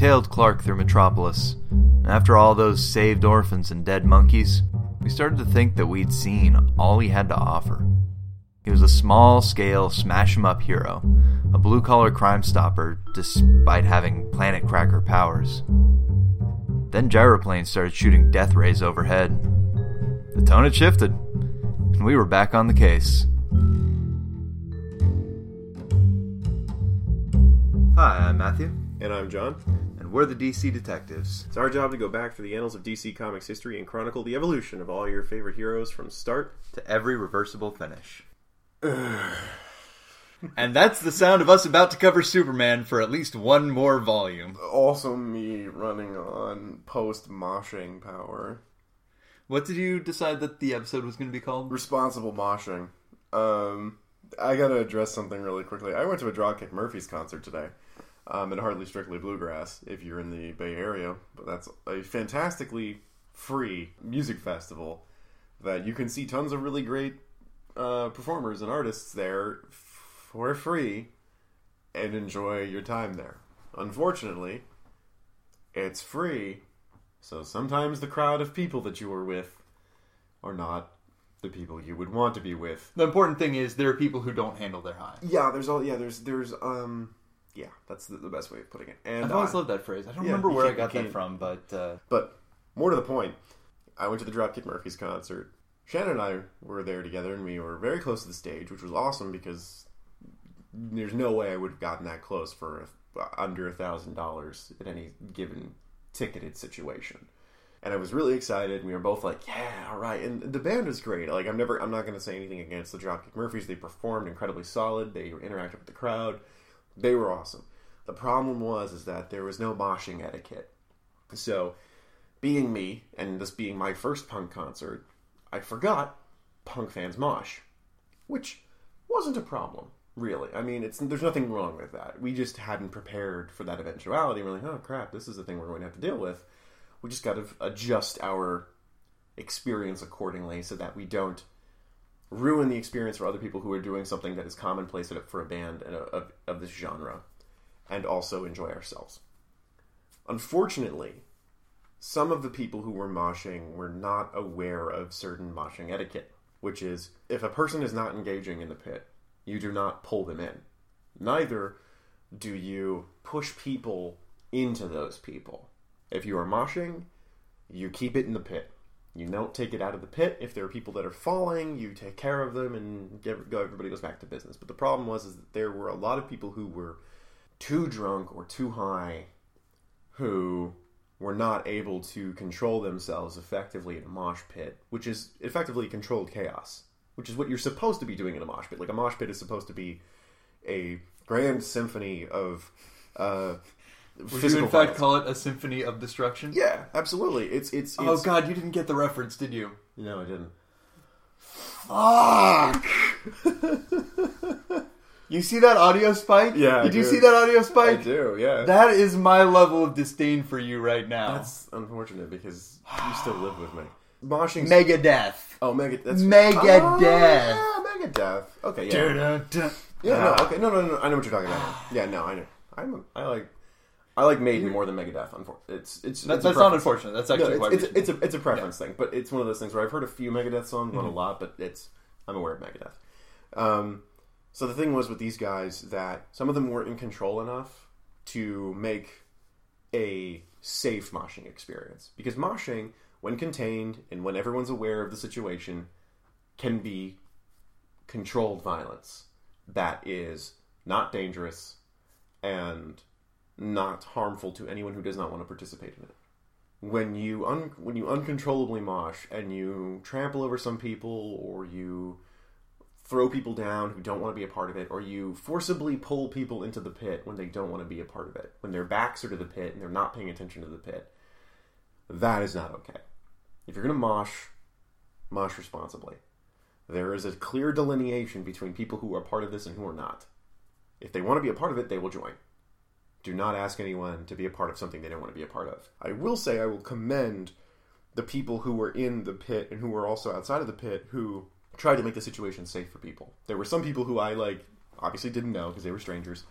tailed Clark through Metropolis, and after all those saved orphans and dead monkeys, we started to think that we'd seen all he had to offer. He was a small scale smash 'em up hero, a blue collar crime stopper despite having planet cracker powers. Then gyroplanes started shooting death rays overhead. The tone had shifted, and we were back on the case. Hi, I'm Matthew, And I'm John. And we're the DC Detectives. It's our job to go back through the annals of DC Comics history and chronicle the evolution of all your favorite heroes from start. To every reversible finish. and that's the sound of us about to cover Superman for at least one more volume. Also, me running on post moshing power. What did you decide that the episode was going to be called? Responsible moshing. Um, I gotta address something really quickly. I went to a Dropkick Murphys concert today. Um, at Hardly Strictly Bluegrass, if you're in the Bay Area, but that's a fantastically free music festival that you can see tons of really great uh, performers and artists there for free and enjoy your time there. Unfortunately, it's free, so sometimes the crowd of people that you were with are not the people you would want to be with. The important thing is there are people who don't handle their high. Yeah, there's all yeah, there's there's um yeah, that's the, the best way of putting it. And I've always uh, loved that phrase. I don't yeah, remember where I got that from, but uh, But more to the point, I went to the Dropkick Murphys concert. Shannon and I were there together, and we were very close to the stage, which was awesome because there's no way I would have gotten that close for a, under a thousand dollars in any given ticketed situation. And I was really excited. And we were both like, "Yeah, all right." And the band was great. Like, I'm never, I'm not going to say anything against the Dropkick Murphys. They performed incredibly solid. They interacted with the crowd. They were awesome. The problem was is that there was no moshing etiquette. So, being me, and this being my first punk concert, I forgot punk fans mosh, which wasn't a problem, really. I mean, it's there's nothing wrong with that. We just hadn't prepared for that eventuality. We're like, oh crap, this is the thing we're going to have to deal with. We just got to adjust our experience accordingly so that we don't ruin the experience for other people who are doing something that is commonplace for a band and of, of this genre, and also enjoy ourselves. Unfortunately, some of the people who were moshing were not aware of certain moshing etiquette, which is if a person is not engaging in the pit, you do not pull them in. Neither do you push people into those people. If you are moshing, you keep it in the pit. You don't take it out of the pit. If there are people that are falling, you take care of them and go, everybody goes back to business. But the problem was is that there were a lot of people who were too drunk or too high who were not able to control themselves effectively in a mosh pit, which is effectively controlled chaos, which is what you're supposed to be doing in a mosh pit. Like a mosh pit is supposed to be a grand symphony of uh, would you in fact violence. call it a symphony of destruction? Yeah, absolutely. It's it's, oh, it's Oh God, you didn't get the reference, did you? No, I didn't. Fuck! you see that audio spike? Yeah, I Did you do. see that audio spike? I do. Yeah. That is my level of disdain for you right now. That's unfortunate because you still live with me. Moshing. Megadeth. oh, Mega. That's Megadeth. Oh, yeah, Megadeth. Okay, yeah. Dun-dun-dun. Yeah, no, ah. okay, no, no, no. I know what you're talking about. Yeah, no, I know. I'm. I like. I like Maiden more than Megadeth. Unfor- it's it's That- it's that's not unfortunate. That's No, actually quite it's, it's, it's a it's a preference thing, but it's one of those things where I've heard a few Megadeth songs, not a lot, but it's I'm aware of Megadeth. Um, so the thing was with these guys that some of them weren't in control enough to make a safe moshing experience because moshing, when contained and when everyone's aware of the situation, can be controlled violence that is not dangerous and not harmful to anyone who does not want to participate in it. When you un- when you uncontrollably mosh and you trample over some people or you throw people down who don't want to be a part of it or you forcibly pull people into the pit when they don't want to be a part of it, when their backs are to the pit and they're not paying attention to the pit, that is not okay. If you're going to mosh, mosh responsibly. There is a clear delineation between people who are part of this and who are not. If they want to be a part of it, they will join. Do not ask anyone to be a part of something they don't want to be a part of. I will say I will commend the people who were in the pit and who were also outside of the pit who tried to make the situation safe for people. There were some people who I like obviously didn't know because they were strangers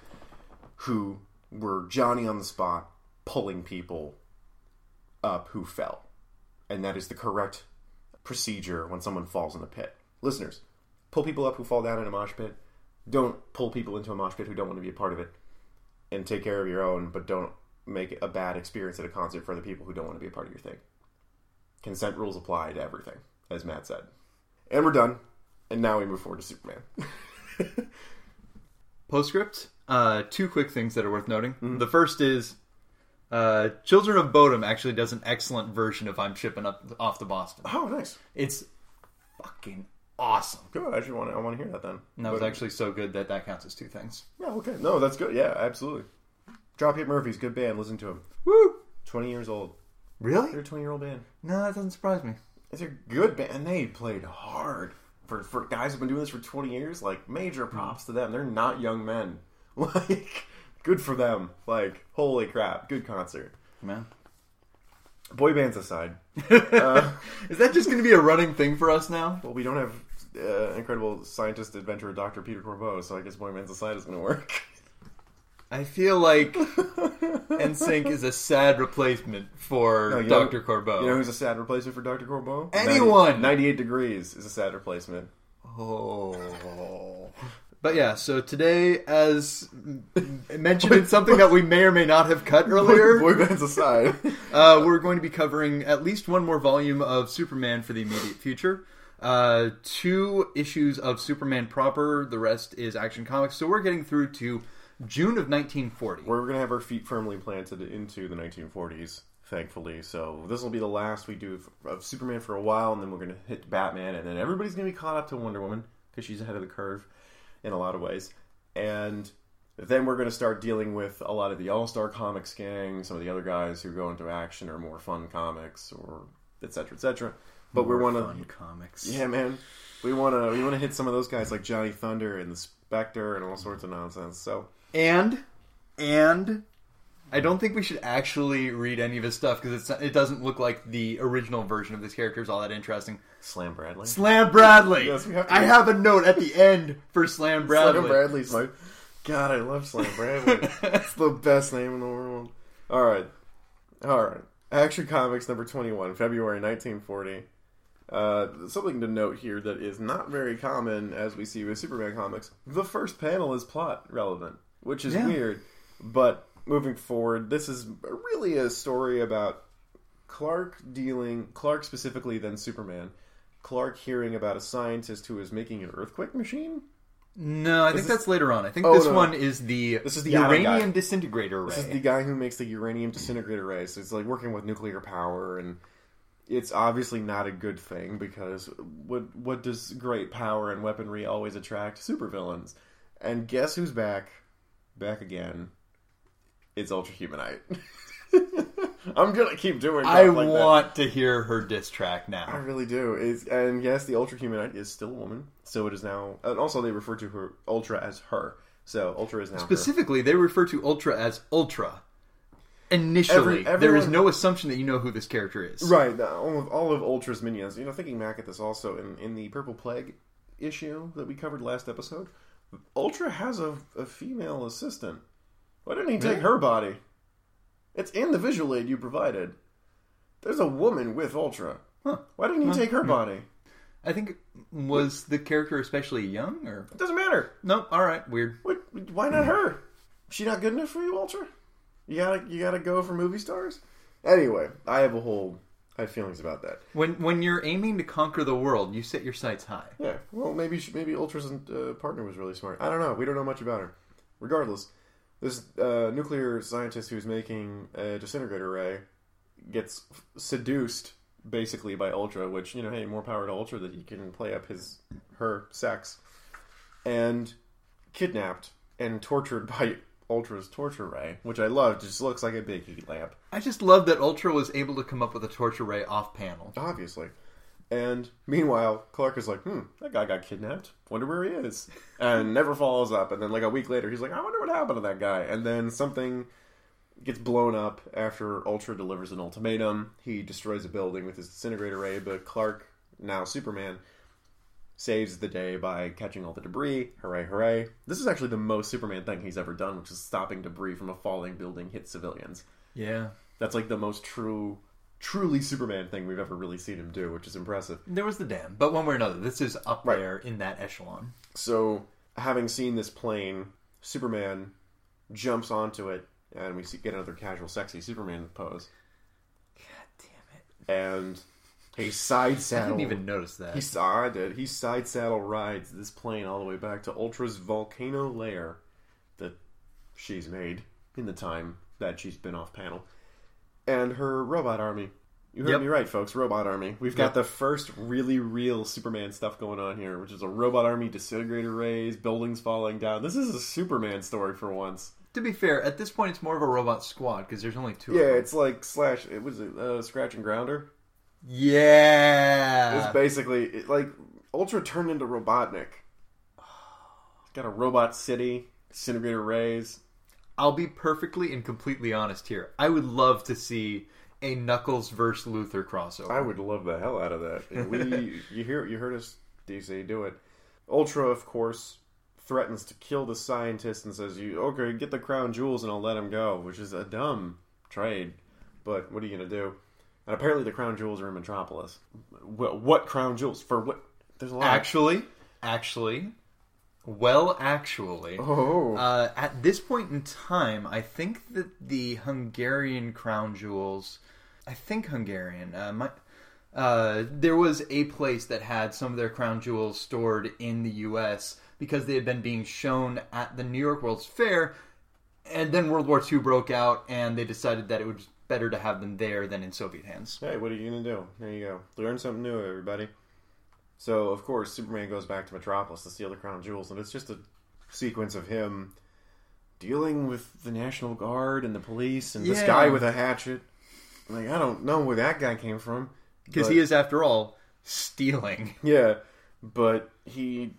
who were Johnny on the spot, pulling people up who fell. And that is the correct procedure when someone falls in a pit. Listeners, pull people up who fall down in a mosh pit. Don't pull people into a mosh pit who don't want to be a part of it. And take care of your own, but don't make a bad experience at a concert for the people who don't want to be a part of your thing. Consent rules apply to everything, as Matt said. And we're done. And now we move forward to Superman. Postscript. Uh, two quick things that are worth noting. The first is uh, Children of Bodom actually does an excellent version of I'm Shipping Up Off to Boston. oh, nice. It's fucking awesome. Good. I actually want to, I want to hear that then. And that was But- actually so good that that counts as two things. Yeah, okay. No, that's good. Yeah, absolutely. Dropkick Murphys, good band. Listen to them. Woo! 20 years old. Really? They're a 20 year old band. No, that doesn't surprise me. It's a good band, and they played hard. For, for guys who've been doing this for 20 years, like, major mm-hmm. props to them. They're not young men. Like, good for them. Like, holy crap. Good concert. Man. Boy bands aside, uh, Is that just going to be a running thing for us now? well, we don't have uh, incredible scientist adventurer Dr. Peter Corbeau, so I guess Boy bands aside is going to work. I feel like NSYNC is a sad replacement for No, you know- Dr. Corbeau. You know who's a sad replacement for Dr. Corbeau? Anyone! 98 Degrees is a sad replacement. Oh. But yeah, so today, as m- mentioned in something that we may or may not have cut earlier, Boy bands aside. uh, we're going to be covering at least one more volume of Superman for the immediate future. Uh, two issues of Superman proper. The rest is Action Comics. So we're getting through to June of 1940. We're going to have our feet firmly planted into the 1940s, thankfully. So this will be the last we do of Superman for a while, and then we're going to hit Batman, and then everybody's going to be caught up to Wonder Woman because she's ahead of the curve in a lot of ways. And then we're going to start dealing with a lot of the All Star Comics gang, some of the other guys who go into action or more fun comics, or et cetera, et cetera. But we want Fun to, comics. yeah, man, we want to, we want to hit some of those guys like Johnny Thunder and the Spectre and all sorts of nonsense. So And and I don't think we should actually read any of his stuff because it's it doesn't look like the original version of this character is all that interesting. Slam Bradley. Slam Bradley. Yes, we have to- I have a note at the end for Slam Bradley. Slam Bradley's my God. I love Slam Bradley. It's the best name in the world. All right, all right. Action Comics number twenty-one, February nineteen forty. Uh, something to note here that is not very common as we see with Superman comics. The first panel is plot relevant, which is Yeah. weird. But moving forward, this is really a story about Clark dealing, Clark specifically, then Superman. Clark hearing about a scientist who is making an earthquake machine. No, I think this- that's later on. I think Oh, this no. one is the This is the uranium disintegrator ray. This is the guy who makes the uranium disintegrator ray. So it's like working with nuclear power, and it's obviously not a good thing because what what does great power and weaponry always attract? Supervillains. And guess who's back? Back again. It's Ultra Humanite. I'm gonna keep doing. I like that. want to hear her diss track now. I really do. Is and yes, the Ultra Humanite is still a woman, so it is now. And also, they refer to her Ultra as her. So Ultra is now her. Specifically, they refer to Ultra as Ultra. Initially, Every- there is no assumption that you know who this character is. Right, now, all of all of Ultra's minions. You know, thinking back at this also in, in the Purple Plague issue that we covered last episode, Ultra has a, a female assistant. Why didn't he take Really? her body? It's in the visual aid you provided. There's a woman with Ultra. Huh. Why didn't he take her hmm. body? I think was the character especially young or It doesn't matter. no? All right, weird. What, why not her? She not good enough for you, Ultra? You gotta you gotta go for movie stars. Anyway, I have a whole I have feelings about that. When when you're aiming to conquer the world, you set your sights high. Yeah, well, maybe she, maybe Ultra's uh, partner was really smart. I don't know. We don't know much about her. Regardless, this uh, nuclear scientist who's making a disintegrator ray gets seduced basically by Ultra, which you know, hey, more power to Ultra that he can play up his her sex, and kidnapped and tortured by Ultra's torture ray, which I love. Just looks like a big heat lamp. I just love that Ultra was able to come up with a torture ray off panel. obviously. And meanwhile, Clark is like, hmm, that guy got kidnapped. Wonder where he is. And never follows up. And then, like, a week later, he's like, I wonder what happened to that guy. And then something gets blown up after Ultra delivers an ultimatum. He destroys a building with his disintegrator ray, but Clark, now Superman, saves the day by catching all the debris. Hooray, hooray. This is actually the most Superman thing he's ever done, which is stopping debris from a falling building hit civilians. Yeah. That's like the most true, truly Superman thing we've ever really seen him do, which is impressive. There was the dam, but one way or another, this is up Right. there in that echelon. So, having seen this plane, Superman jumps onto it, and we see, get another casual, sexy Superman pose. God damn it! And he side saddle. I didn't even notice that. He saw I did. He side saddle rides this plane all the way back to Ultra's volcano lair that she's made in the time that she's been off panel, and her robot army. You heard Yep. me right, folks. Robot army. We've got Yep. the first really real Superman stuff going on here, which is a robot army, disintegrator rays, buildings falling down. This is a Superman story for once. To be fair, at this point, it's more of a robot squad because there's only two. Yeah, of them. it's like slash. It was uh, scratch and grounder. Yeah. It's basically it, like Ultra turned into Robotnik. It's got a robot city, disintegrator rays. I'll be perfectly and completely honest here. I would love to see a Knuckles versus Luthor crossover. I would love the hell out of that. And we, you hear, you heard us, DC, do it. Ultra, of course, threatens to kill the scientist and says, "You okay? Get the crown jewels and I'll let him go," which is a dumb trade. But what are you gonna do? And apparently, the crown jewels are in Metropolis. What, what crown jewels for what? There's a lot. Actually, actually, well, actually, oh, uh, at this point in time, I think that the Hungarian crown jewels, I think Hungarian, uh, my, uh, there was a place that had some of their crown jewels stored in the U.S. because they had been being shown at the New York World's Fair, and then World War II broke out, and they decided that it was better to have them there than in Soviet hands. Hey, what are you gonna do? There you go. Learn something new, everybody. So, of course, Superman goes back to Metropolis to steal the crown jewels, and it's just a sequence of him dealing with the National Guard and the police and this guy with a hatchet. Like, I don't know where that guy came from. Because he is, after all, stealing. Yeah, but he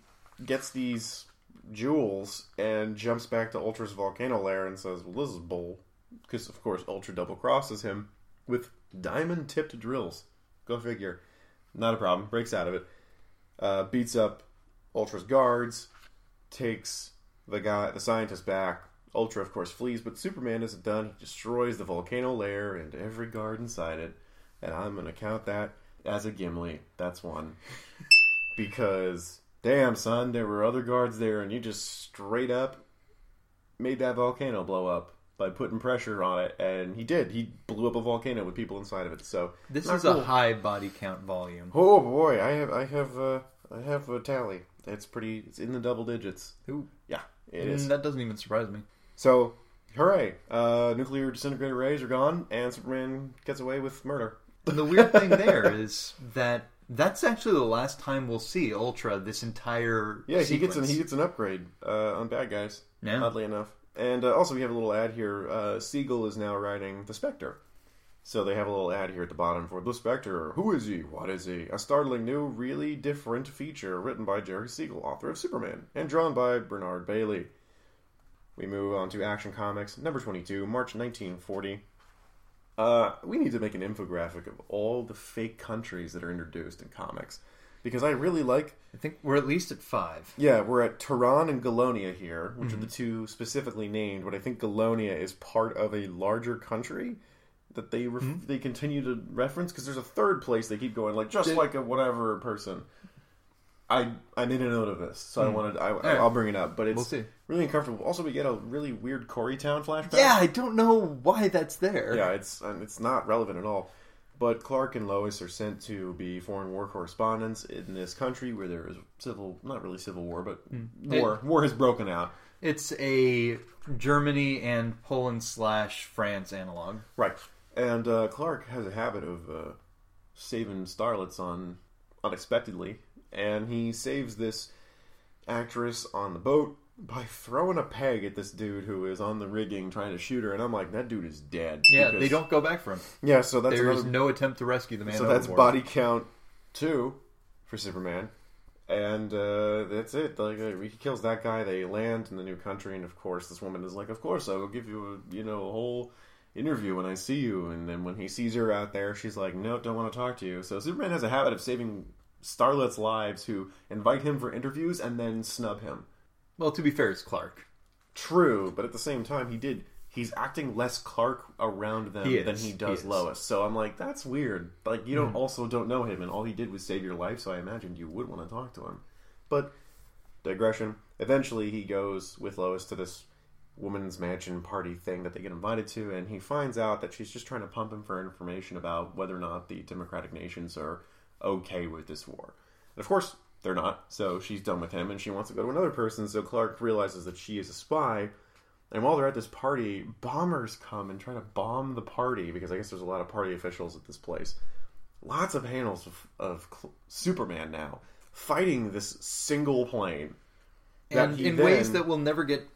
gets these jewels and jumps back to Ultra's volcano lair and says, "Well, this is bull," because of course Ultra double crosses him with diamond tipped drills. Go figure. Not a problem. Breaks out of it. Uh, beats up Ultra's guards. Takes the guy, the scientist, back. Ultra, of course, flees, but Superman isn't done. He destroys the volcano lair and every guard inside it. And I'm going to count that as a Gimli. That's one. because, damn, son, there were other guards there, and you just straight up made that volcano blow up by putting pressure on it. And he did. He blew up a volcano with people inside of it. So This is cool. a high body count volume. Oh boy, I have, I have, uh, I have a tally. It's pretty. It's in the double digits. Ooh, Yeah, it mm, is. that doesn't even surprise me. So, hooray! Uh, nuclear disintegrator rays are gone, and Superman gets away with murder. The weird thing there is that that's actually the last time we'll see Ultra this entire Yeah, he gets an he gets an upgrade uh, on bad guys. Yeah. Oddly enough, and uh, also we have a little ad here. Uh, Siegel is now writing the Spectre, so they have a little ad here at the bottom for the Spectre. Who is he? What is he? A startling new, really different feature written by Jerry Siegel, author of Superman, and drawn by Bernard Bailey. We move on to Action Comics number twenty-two, March nineteen forty. Uh, we need to make an infographic of all the fake countries that are introduced in comics because I really like I think we're at least at five. yeah, we're at Toran and Galonia here, which Mm-hmm. are the two specifically named. But I think Galonia is part of a larger country that they ref- Mm-hmm. they continue to reference because there's a third place they keep going like just Did- like a whatever person. I I made a note of this, so I wanted I, right. I'll bring it up, but it's. We'll see. really uncomfortable. Also, we get a really weird Corey Town flashback. Yeah, I don't know why that's there. Yeah, it's it's not relevant at all. But Clark and Lois are sent to be foreign war correspondents in this country where there is civil, not really civil war, but war. war has broken out. It's a Germany and Poland slash France analog. Right. And uh, Clark has a habit of uh, saving starlets on unexpectedly, and he saves this actress on the boat by throwing a peg at this dude who is on the rigging trying to shoot her. And I'm like, that dude is dead. Yeah, Because- they don't go back for him. Yeah, so that's There is another no attempt to rescue the man. So that's overboard. body count two for Superman, and uh, that's it. Like uh, he kills that guy. They land in the new country, and of course, this woman is like, "Of course, I will give you a you know a whole interview when I see you." And then when he sees her out there, she's like, "No, don't want to talk to you." So Superman has a habit of saving starlets' lives who invite him for interviews and then snub him. Well, to be fair, it's Clark. True, but at the same time, he did he's acting less Clark around them He than is. he He does is. Hmm. Lois. So I'm like, that's weird. Like you don't also don't know him, and all he did was save your life. So I imagined you would want to talk to him. But digression. Eventually, he goes with Lois to this woman's mansion party thing that they get invited to, and he finds out that she's just trying to pump him for information about whether or not the democratic nations are okay with this war. And of course, they're not. So she's done with him, and she wants to go to another person. So Clark realizes that she is a spy. And while they're at this party, bombers come and try to bomb the party because I guess there's a lot of party officials at this place. Lots of panels of, of Cl- Superman now fighting this single plane. and in ways that will never get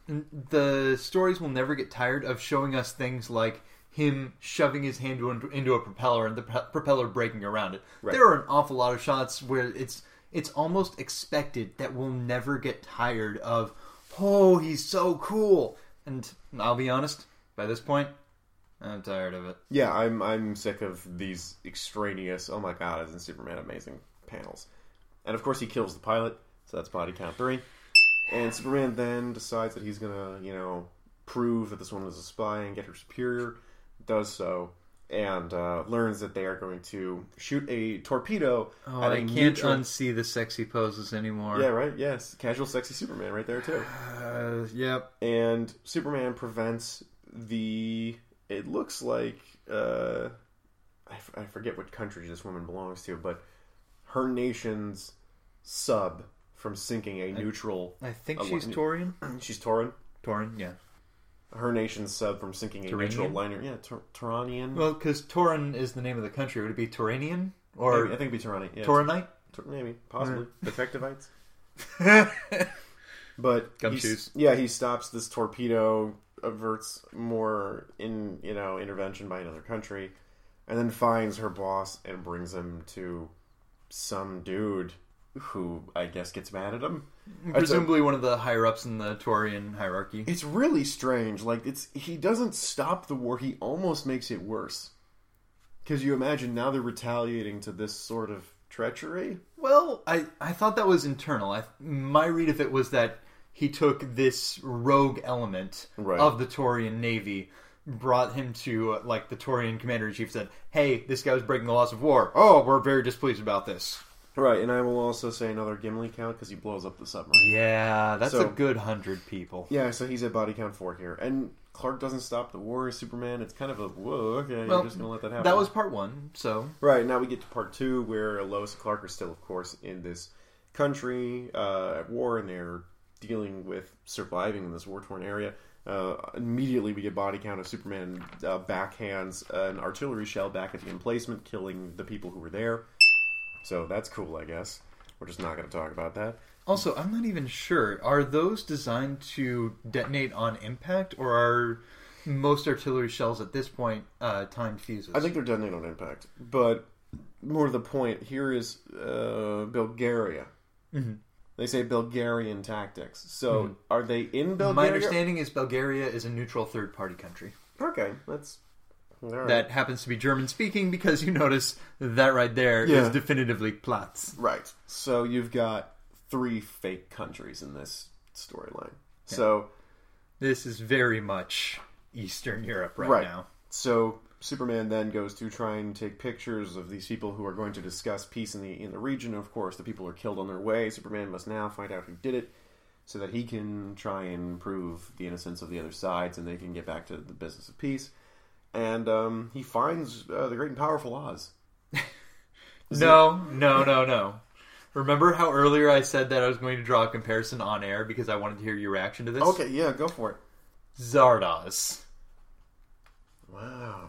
the stories will never get tired of showing us things like him shoving his hand into, into a propeller and the pro- propeller breaking around it. Right. There are an awful lot of shots where it's it's almost expected that we'll never get tired of. Oh, he's so cool! And I'll be honest, by this point, I'm tired of it. Yeah, I'm I'm sick of these extraneous. Oh my god, isn't Superman amazing panels? And of course, he kills the pilot, so that's body count three. And Superman then decides that he's gonna, you know, prove that this woman is a spy and get her superior. Does so, and uh, learns that they are going to shoot a torpedo Oh, I can't neutral. unsee the sexy poses anymore. yeah, right. Yes, casual, sexy Superman, right there too. Uh, yep. and Superman prevents the. It looks like uh, I, f- I forget what country this woman belongs to, but her nation's sub from sinking a neutral. I think she's Torian. She's Torin. Torin, yeah. Her nation's sub from sinking a neutral liner. Yeah, Tor- Toranian. Well, because Torin is the name of the country. Would it be Toranian or Maybe, I think it'd be Torani. Yeah, Toranite? Tor- maybe, possibly Detectivites. yeah, But Gum he's- Yeah, he stops this torpedo, averts more in you know intervention by another country, and then finds her boss and brings him to some dude who I guess gets mad at him. A- Presumably one of the higher ups in the Torian hierarchy. It's really strange. Like it's he doesn't stop the war. He almost makes it worse. Because you imagine now they're retaliating to this sort of treachery. Well, I, I thought that was internal. I, my read of it was that he took this rogue element Right. of the Torian Navy, brought him to, uh, like, the Torian commander in chief, said, Hey, this guy was breaking the laws of war. Oh, we're very displeased about this. Right, and I will also say another Gimli count because he blows up the submarine. Yeah, that's So- a good hundred people. Yeah, so he's at body count four here, and Clark doesn't stop the war. Superman, it's kind of a whoa. Okay, Well, you're just gonna let that happen. That was part one, so. right. Now we get to part two, where Lois and Clark are still, of course, in this country uh, at war, and they're dealing with surviving in this war-torn area. Uh, immediately, we get body count of Superman uh, backhands an artillery shell back at the emplacement, killing the people who were there. So that's cool, I guess. We're just not going to talk about that. Also, I'm not even sure. Are those designed to detonate on impact, or are most artillery shells at this point uh, timed fuses? I think they're detonating on impact, but more to the point, here is uh, Bulgaria. Mm-hmm. They say Bulgarian tactics. So are they in Bulgaria? My understanding is Bulgaria is a neutral third party country Okay, that's right. that happens to be German speaking because you notice that right there is Yeah. definitively Platz. right. So you've got three fake countries in this storyline. So This is very much Eastern Europe right, Right. now. So Superman then goes to try and take pictures of these people who are going to discuss peace in the in the region. Of course, the people are killed on their way. Superman must now find out who did it, so that he can try and prove the innocence of the other sides, and they can get back to the business of peace. And um, he finds uh, the great and powerful Oz. No, no, no, no. Remember how earlier I said that I was going to draw a comparison on air because I wanted to hear your reaction to this? Okay, yeah, go for it. Zardoz. Wow,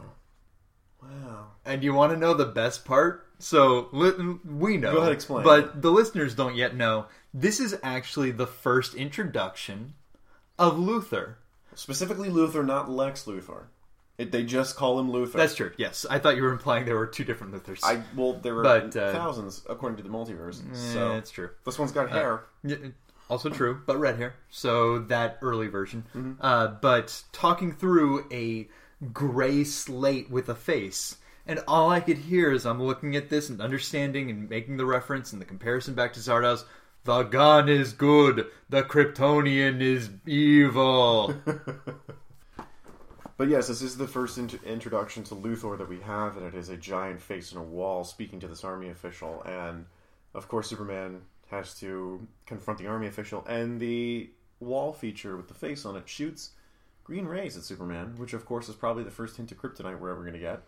wow. And you want to know the best part? So li- we know. Go ahead, explain. But the listeners don't yet know. This is actually the first introduction of Luthor. Specifically, Luther, not Lex Luthor. It, they just call him Luthor. That's true. Yes, I thought you were implying there were two different Luthors. I well, there were But, uh, thousands according to the multiverse. Eh, So it's true. this one's got hair. Yeah, Also true, but red hair. So that early version. Mm-hmm. Uh, but talking through a gray slate with a face. And all I could hear as I'm looking at this and understanding and making the reference and the comparison back to Zardoz, the gun is good, the Kryptonian is evil. But yes, this is the first int- introduction to Luthor that we have, and it is a giant face in a wall speaking to this army official. And of course, Superman has to confront the army official, and the wall feature with the face on it shoots green rays at Superman, which of course is probably the first hint of kryptonite we're ever going to get.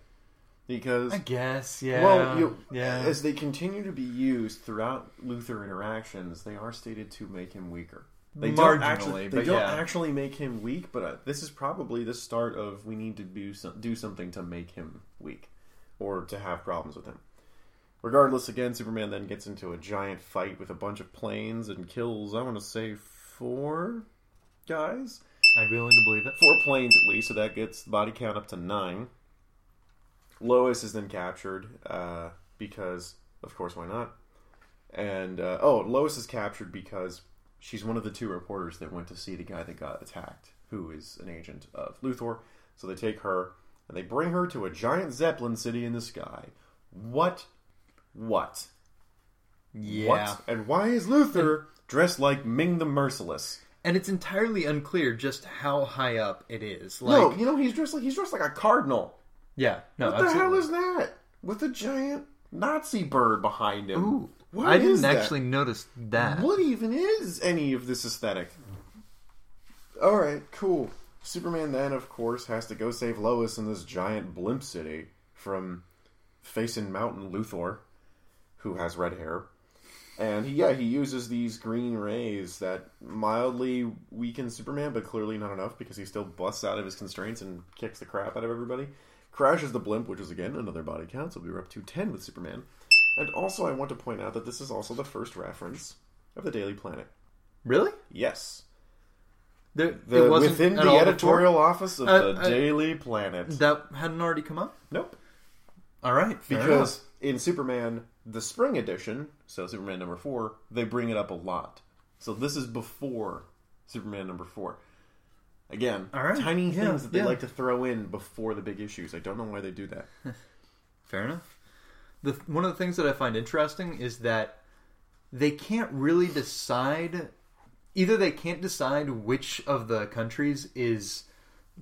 Because I guess, yeah. well, you, yeah. as they continue to be used throughout Luthor interactions, they are stated to make him weaker. They don't actually, they don't yeah. actually make him weak, but uh, this is probably the start of we need to do some, do something to make him weak, or to have problems with him. Regardless, again, Superman then gets into a giant fight with a bunch of planes and kills. I want to say four guys, I'd be willing to believe it. four planes at least, so that gets the body count up to nine. Lois is then captured uh, because, of course, why not? And uh, oh, Lois is captured because she's one of the two reporters that went to see the guy that got attacked, who is an agent of Luthor. So they take her and they bring her to a giant Zeppelin city in the sky. What? What? Yeah. What? And why is Luthor dressed like Ming the Merciless? And it's entirely unclear just how high up it is. Like, no, you know he's dressed like he's dressed like a cardinal. yeah, no, What the hell is that? With a giant Nazi bird behind him. Ooh, What I didn't that? actually notice that. What even is any of this aesthetic? Alright, cool. Superman then, of course, has to go save Lois in this giant blimp city from Facing Mountain Luthor, who has red hair. And he, yeah, he uses these green rays that mildly weaken Superman, but clearly not enough because he still busts out of his constraints and kicks the crap out of everybody. Crashes the blimp, which is again another body count, so we were up to 10 with Superman. And also, I want to point out that this is also the first reference of the Daily Planet. Really? Yes. There, The, within the editorial office of Uh, the uh, Daily Planet. That hadn't already come up. Nope. All right, fair Because in Superman, the spring edition, so Superman number four, they bring it up a lot. So this is before Superman number four. Again, right. tiny Yeah, things that they yeah. like to throw in before the big issues. I don't know why they do that. Fair enough. The one of the things that I find interesting is that they can't really decide. Either they can't decide which of the countries is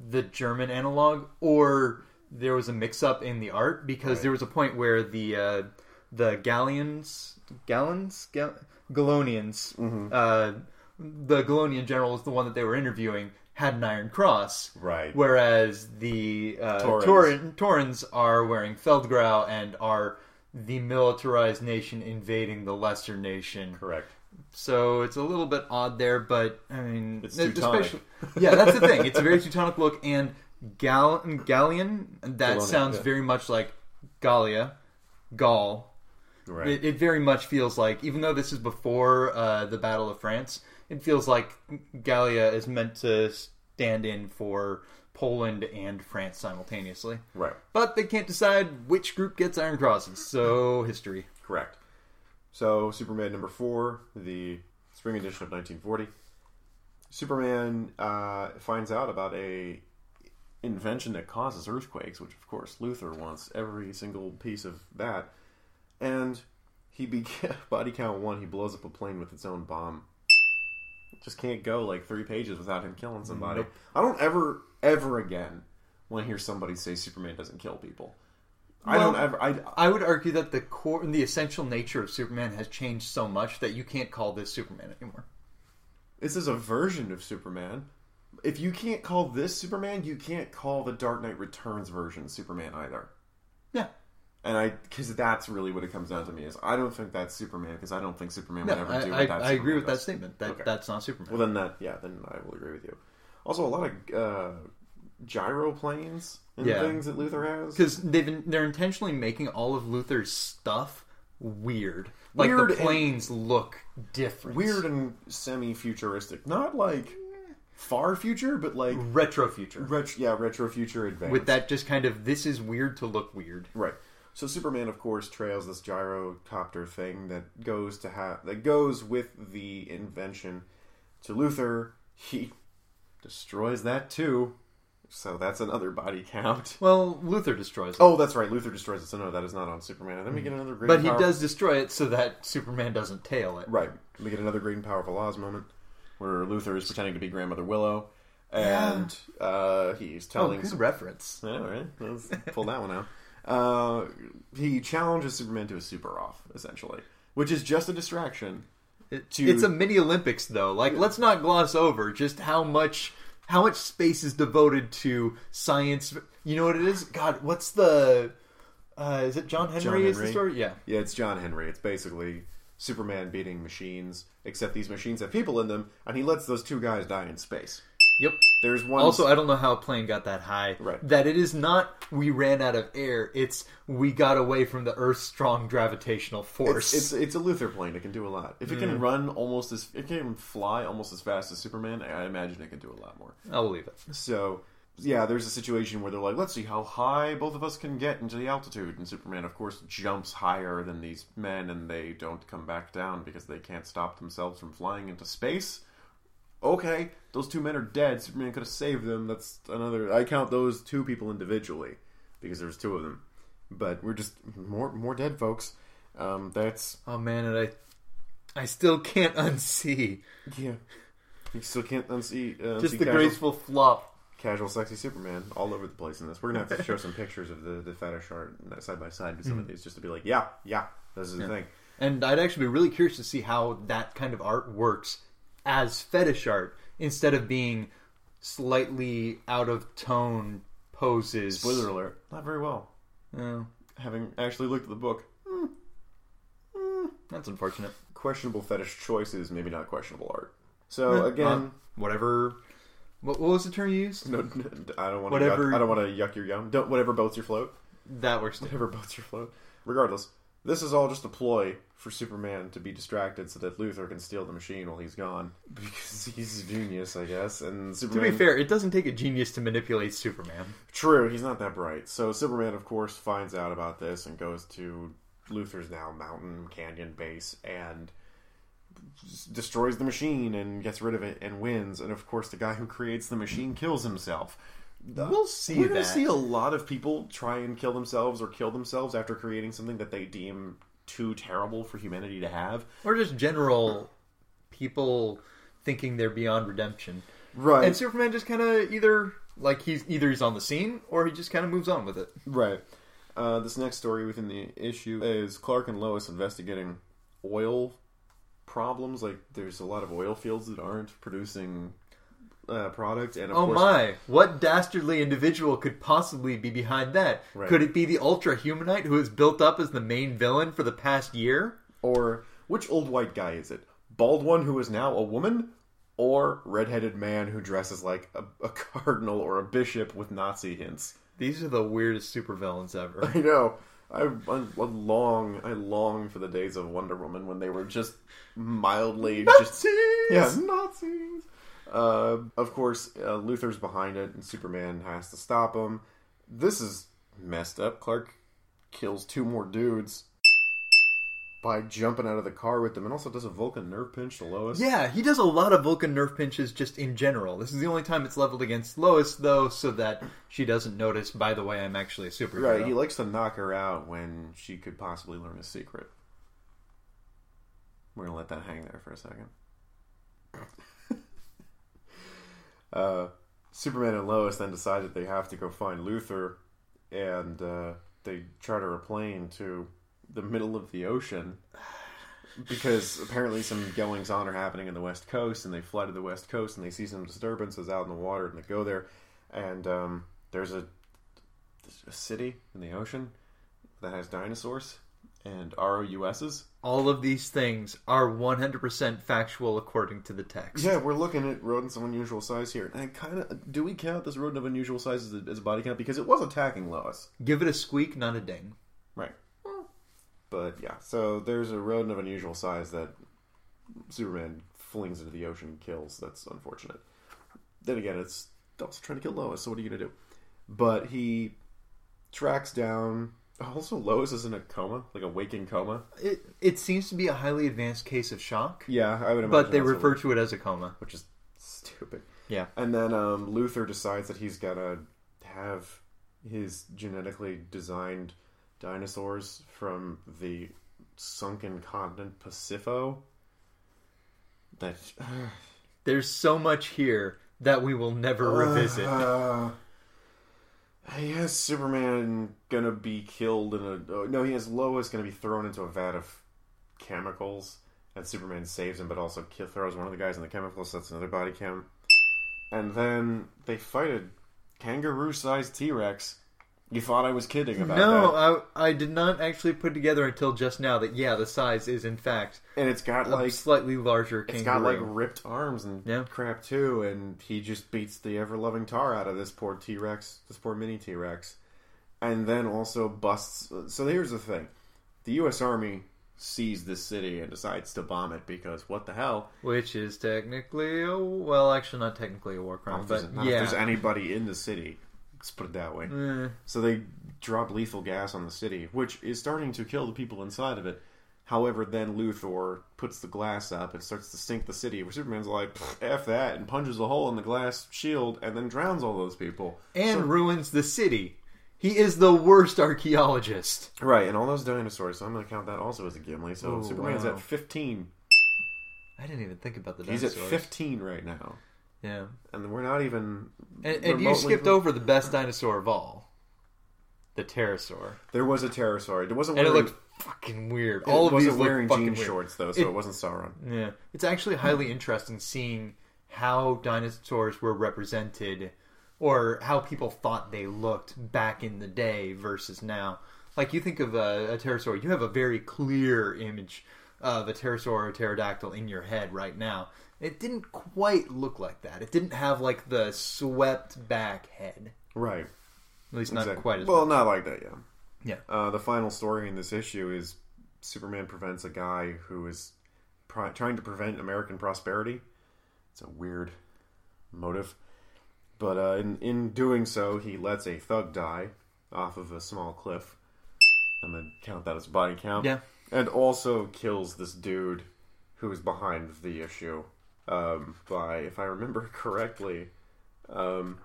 the German analog, or there was a mix-up in the art because Right. there was a point where the uh, the Galleons, Gallons, Gal- Galonians, Mm-hmm. uh, the Galonian general is the one that they were interviewing had an Iron Cross, Right. Whereas the uh, Taurens. Tauren- Taurens are wearing Feldgrau and are the militarized nation invading the lesser nation. Correct. So it's a little bit odd there, but I mean, It's Teutonic. yeah, that's the thing. It's a very Teutonic look, and Gal- Gallian that sounds yeah. very much like Gallia, Gaul. Right. It, it very much feels like, even though this is before uh, the Battle of France, it feels like Gallia is meant to stand in for Poland and France simultaneously. right. But they can't decide which group gets Iron Crosses, so history. Correct. So, Superman number four, the spring edition of 1940. Superman uh, finds out about a invention that causes earthquakes, which of course Luthor wants every single piece of that. And he began body count one. He blows up a plane with its own bomb. Just can't go like three pages without him killing somebody. Nope. I don't ever, ever again want to hear somebody say Superman doesn't kill people. I Well, don't ever. I, I would argue that the core, the essential nature of Superman has changed so much that you can't call this Superman anymore. This is a version of Superman. If you can't call this Superman, you can't call the Dark Knight Returns version Superman either. Yeah. And I, because that's really what it comes down to me is I don't think that's Superman because I don't think Superman No, would ever I, do I, what that I agree with that statement. That Okay. that's not Superman. Well, then that, yeah, then I will agree with you. Also, a lot of uh, gyro planes and Yeah. things that Luthor has. because they've been, they're intentionally making all of Luthor's stuff weird. Like Weird the and- planes look different, Weird and semi-futuristic, not like far future, but like retro future. retro, yeah, retro future advanced. With that, just kind of this is weird to look weird. Right. So Superman, of course, trails this gyrocopter thing that goes to have that goes with the invention to Luthor. He destroys that too. So that's another body count. Well, Luthor destroys it, Oh, that's right. Luthor destroys it. So no, that is not on Superman. And then we get another great. but he power- does destroy it so that Superman doesn't tail it. Right. We get another great and powerful Oz moment where Luthor is pretending to be Grandmother Willow, and uh, he's Oh, telling good Sup- reference. all right, let's pull that one out. Uh, he challenges Superman to a super off, essentially, which is just a distraction. It- To- It's a mini Olympics, though. Like, let's not gloss over just how much how much space is devoted to science. You know what it is? God, what's the? Uh, is it John Henry? John Is the story? Yeah. Yeah, it's John Henry. It's basically Superman beating machines, except these machines have people in them, and he lets those two guys die in space. Yep. There's one. Also, I don't know how a plane got that high. Right. That it is not we ran out of air. It's we got away from the Earth's strong gravitational force. It's, it's it's a Luthor plane. It can do a lot. If it Mm. can run almost as it can fly almost as fast as Superman, I imagine it can do a lot more. I'll believe it. So yeah, there's a situation where they're like, let's see how high both of us can get into the altitude, and Superman, of course, jumps higher than these men, and they don't come back down because they can't stop themselves from flying into space. Okay, those two men are dead. Superman could have saved them. That's another. I count those two people individually because there's two of them, but we're just more more dead folks. Um, that's Oh man, and I I still can't unsee yeah. You still can't unsee uh, just unsee the casual, graceful flop. casual, sexy Superman all over the place in this. We're gonna have to show some pictures of the, the fetish art side by side with some of these, just to be like, yeah, yeah, this is the thing. And I'd actually be really curious to see how that kind of art works as fetish art instead of being slightly out of tone poses. Spoiler alert, not very well. Having actually looked at the book, that's unfortunate. questionable fetish choices, maybe not questionable art. So again, Uh, whatever. What, what was the term you used? no, I don't want to. Whatever- I don't want to yuck your yum. Don't whatever boats your float. That works. Too. Whatever boats your float. Regardless, this is all just a ploy for Superman to be distracted so that Luthor can steal the machine while he's gone because he's a genius, I guess. And To be fair, it doesn't take a genius to manipulate Superman. True, he's not that bright. So Superman, of course, finds out about this and goes to Luthor's now mountain canyon base and destroys the machine and gets rid of it and wins. And of course, the guy who creates the machine kills himself. We'll see We're gonna see a lot of people try and kill themselves or kill themselves after creating something that they deem too terrible for humanity to have. Or just general people thinking they're beyond redemption. Right. And Superman just kind of either like he's either he's on the scene or he just kind of moves on with it. Right. Uh, this next story within the issue is Clark and Lois investigating oil problems. Like, there's a lot of oil fields that aren't producing uh, product, and of Oh course, my! What dastardly individual could possibly be behind that? Right. Could it be the Ultra Humanite who is built up as the main villain for the past year? or which old white guy is it? Bald one who is now a woman, or redheaded man who dresses like a, a cardinal or a bishop with Nazi hints? These are the weirdest supervillains ever. I know. I, I long, I long for the days of Wonder Woman when they were just mildly just yeah Nazis. Uh, of course, uh, Luthor's behind it, and Superman has to stop him. This is messed up. Clark kills two more dudes by jumping out of the car with them, and also does a Vulcan nerve pinch to Lois. Yeah, he does a lot of Vulcan nerve pinches just in general. This is the only time it's leveled against Lois, though, so that she doesn't notice. By the way, I'm actually a superhero. Right, he likes to knock her out when she could possibly learn a secret. We're gonna let that hang there for a second. Uh, Superman and Lois then decide that they have to go find Luthor, and uh, they charter a plane to the middle of the ocean because apparently some goings on are happening in the west coast, and they fly to the west coast and they see some disturbances out in the water, and they go there, and um, there's a a city in the ocean that has dinosaurs and ROUSs. All of these things are 100% factual according to the text. Yeah, we're looking at rodents of unusual size here. And kind of, do we count this rodent of unusual size as a, as a body count? Because it was attacking Lois. Give it a squeak, not a ding. Right. But yeah, so there's a rodent of unusual size that Superman flings into the ocean and kills. That's unfortunate. Then again, it's also trying to kill Lois, so what are you going to do? But he tracks down. Also, Lois is in a coma, like a waking coma. It, it seems to be a highly advanced case of shock, Yeah, I would imagine. but they refer to it as a coma. which is stupid. Yeah. And then um, Luthor decides that he's gonna have his genetically designed dinosaurs from the sunken continent Pacifo. That There's so much here that we will never revisit. Uh, he has Superman gonna be killed in a. Oh, no, he has Lois gonna be thrown into a vat of chemicals, and Superman saves him, but also kill, throws one of the guys in the chemicals. So that's another body cam. And then they fight a kangaroo-sized T-Rex. You thought I was kidding about that? no, I I did not actually put together until just now that yeah, the size is in fact and it's got a like slightly larger It's kangaroo. got like ripped arms and Yeah. crap too, and he just beats the ever loving tar out of this poor T Rex, this poor mini T Rex, and then also busts. So here's the thing: the U.S. Army sees this city and decides to bomb it because what the hell? which is technically a, well, actually not technically a war crime, but not if there's anybody in the city. Let's put it that way. Eh, So they drop lethal gas on the city, which is starting to kill the people inside of it. However, then Luthor puts the glass up and starts to sink the city, where Superman's like, F that, and punches a hole in the glass shield and then drowns all those people. and ruins the city. He is the worst archaeologist. Right, and all those dinosaurs, so I'm going to count that also as a Gimli. So Oh, Superman's wow. at 15. I didn't even think about the dinosaurs. He's at 15 right now. Yeah, And we're not even. and, and you skipped over the best dinosaur of all, the pterosaur, There was a pterosaur. It wasn't and it looked fucking weird. it All of these wasn't look wearing jean weird. shorts, though, so It- it wasn't Sauron. Yeah, it's actually highly interesting seeing how dinosaurs were represented, or how people thought they looked back in the day versus now. Like you think of a, a pterosaur, you have a very clear image of a pterosaur or a pterodactyl in your head right now. It didn't quite look like that. It didn't have like the swept back head. Right. At least not Exactly. quite as well, not like that, yeah. Yeah. Uh, the final story in this issue is Superman prevents a guy who is trying to prevent American prosperity. It's a weird motive, but uh, in in doing so, he lets a thug die off of a small cliff. I'm gonna count that as body count. Yeah. and also kills this dude who is behind the issue um, by, if I remember correctly, um,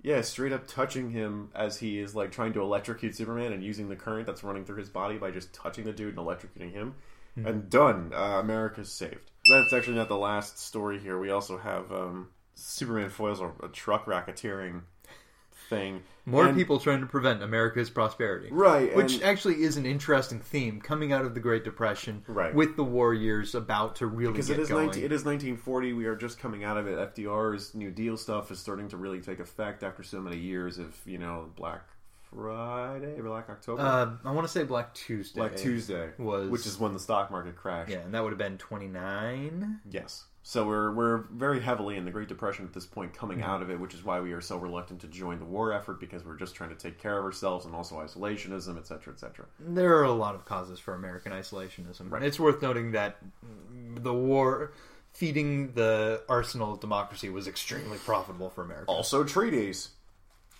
yeah, straight up touching him as he is like trying to electrocute Superman and using the current that's running through his body by just touching the dude and electrocuting him. And done. Uh, America's saved. That's actually not the last story here. We also have um, Superman foils a, a truck racketeering thing. More And- people trying to prevent America's prosperity. Right, Which and- actually is an interesting theme coming out of the Great Depression Right. with the war years about to really because get it is going. 19, it is 1940. We are just coming out of it. FDR's New Deal stuff is starting to really take effect after so many years of you know Black Friday, Black October, uh, I want to say Black Tuesday. Black Tuesday was- which is when the stock market crashed. Yeah, and that would have been 29. Yes. So we're we're very heavily in the Great Depression at this point, coming Mm-hmm. out of it, which is why we are so reluctant to join the war effort because we're just trying to take care of ourselves and also isolationism, et cetera, et Cetera. There are a lot of causes for American isolationism. Right. It's worth noting that the war feeding the arsenal of democracy was extremely profitable for America. Also, treaties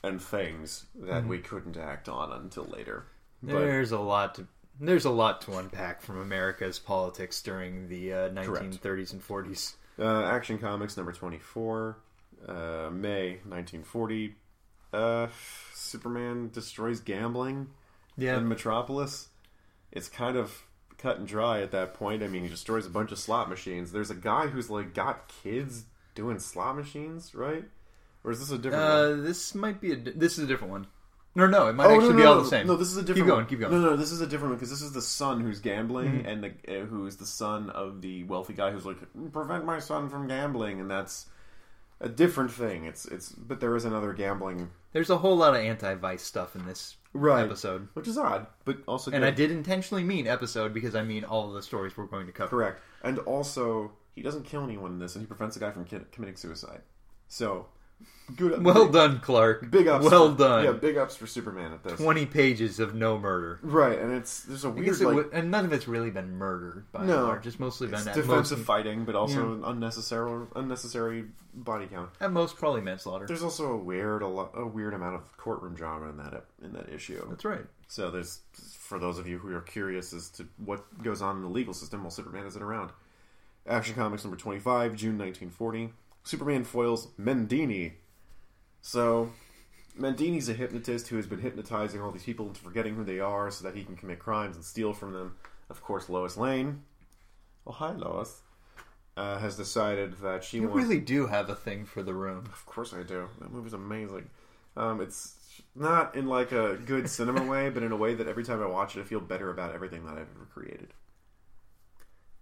and things that Mm-hmm. we couldn't act on until later. But There's a lot to there's a lot to unpack from America's politics during the uh, 1930s and 40s. Uh, Action Comics number 24, uh, May 1940. Uh, Superman destroys gambling Yeah, in Metropolis. It's kind of cut and dry at that point. I mean, he destroys a bunch of slot machines. There's a guy who's like got kids doing slot machines, right? Or is this a different one? uh, this might be a this is a different one. No, no, it might Oh, actually no, be no, all no, the same. No, this is a different. Keep going, one. keep going. Mm-hmm. No, no, this is a different one because this is the son who's gambling, and the uh, who is the son of the wealthy guy who's like prevent my son from gambling, and that's a different thing. It's it's, but there is another gambling There's a whole lot of anti-vice stuff in this Right. episode. which is odd, but also And good. I did intentionally mean episode because I mean all of the stories we're going to cover. correct, and also he doesn't kill anyone in this, and he prevents a guy from ki- committing suicide. So good. Well big, done, Clark. Big ups. Well for- done. Yeah, big ups for Superman at this. 20 pages of no murder. Right, and it's there's a weird like would, and none of it's really been murdered by and No. large. It's mostly been it's defensive most, fighting, but also unnecessary unnecessary body count. at most probably manslaughter. There's also a weird a, lo- a weird amount of courtroom drama in that in that issue. That's right. So there's for those of you who are curious as to what goes on in the legal system while Superman isn't around. Action Comics number 25, June 1940. Superman foils Mendini. So Mendini's a hypnotist who has been hypnotizing all these people into forgetting who they are so that he can commit crimes and steal from them. Of course, Lois Lane. Oh, hi, Lois. uh, has decided that she You wants. really do have a thing for the room. Of course I do. That movie's amazing. Um, it's not in like a good cinema way, but in a way that every time I watch it, I feel better about everything that I've ever created.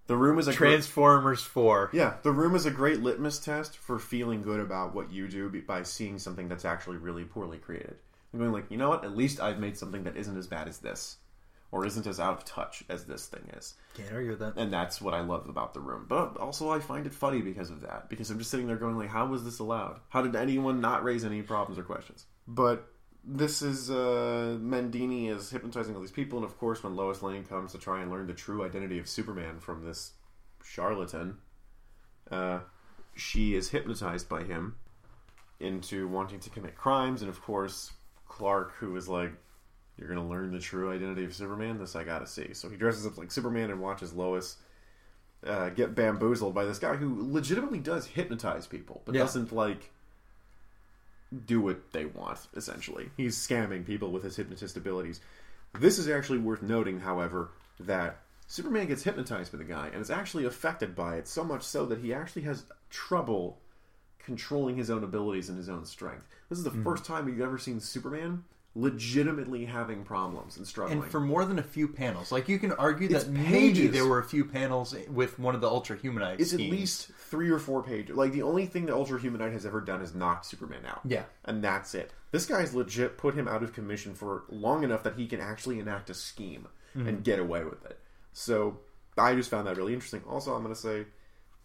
The Room is a Transformers 4. yeah. The Room is a great litmus test for feeling good about what you do by seeing something that's actually really poorly created. I'm going like, you know what? At least I've made something that isn't as bad as this, or isn't as out of touch as this thing is. Can't argue with that. And that's what I love about the room. But also, I find it funny because of that. Because I'm just sitting there going, like, how was this allowed? How did anyone not raise any problems or questions? But this is uh, Mendini is hypnotizing all these people, and of course, when Lois Lane comes to try and learn the true identity of Superman from this charlatan, uh, she is hypnotized by him into wanting to commit crimes, and of course, Clark, who is like, you're gonna learn the true identity of Superman. This I gotta see. So he dresses up like Superman and watches Lois uh, get bamboozled by this guy who legitimately does hypnotize people, but Yeah. doesn't like do what they want. Essentially, he's scamming people with his hypnotist abilities. This is actually worth noting, however, that Superman gets hypnotized by the guy and is actually affected by it so much so that he actually has trouble controlling his own abilities and his own strength. This is the hmm. first time you've ever seen Superman legitimately having problems and struggling. And for more than a few panels. Like, you can argue It's that maybe there were a few panels with one of the Ultra Humanite it's at least three or four pages. Like the only thing the Ultra Humanite has ever done is knock Superman out. Yeah. and that's it. This guy's legit put him out of commission for long enough that he can actually enact a scheme Mm-hmm. and get away with it. So I just found that really interesting. Also, I'm going to say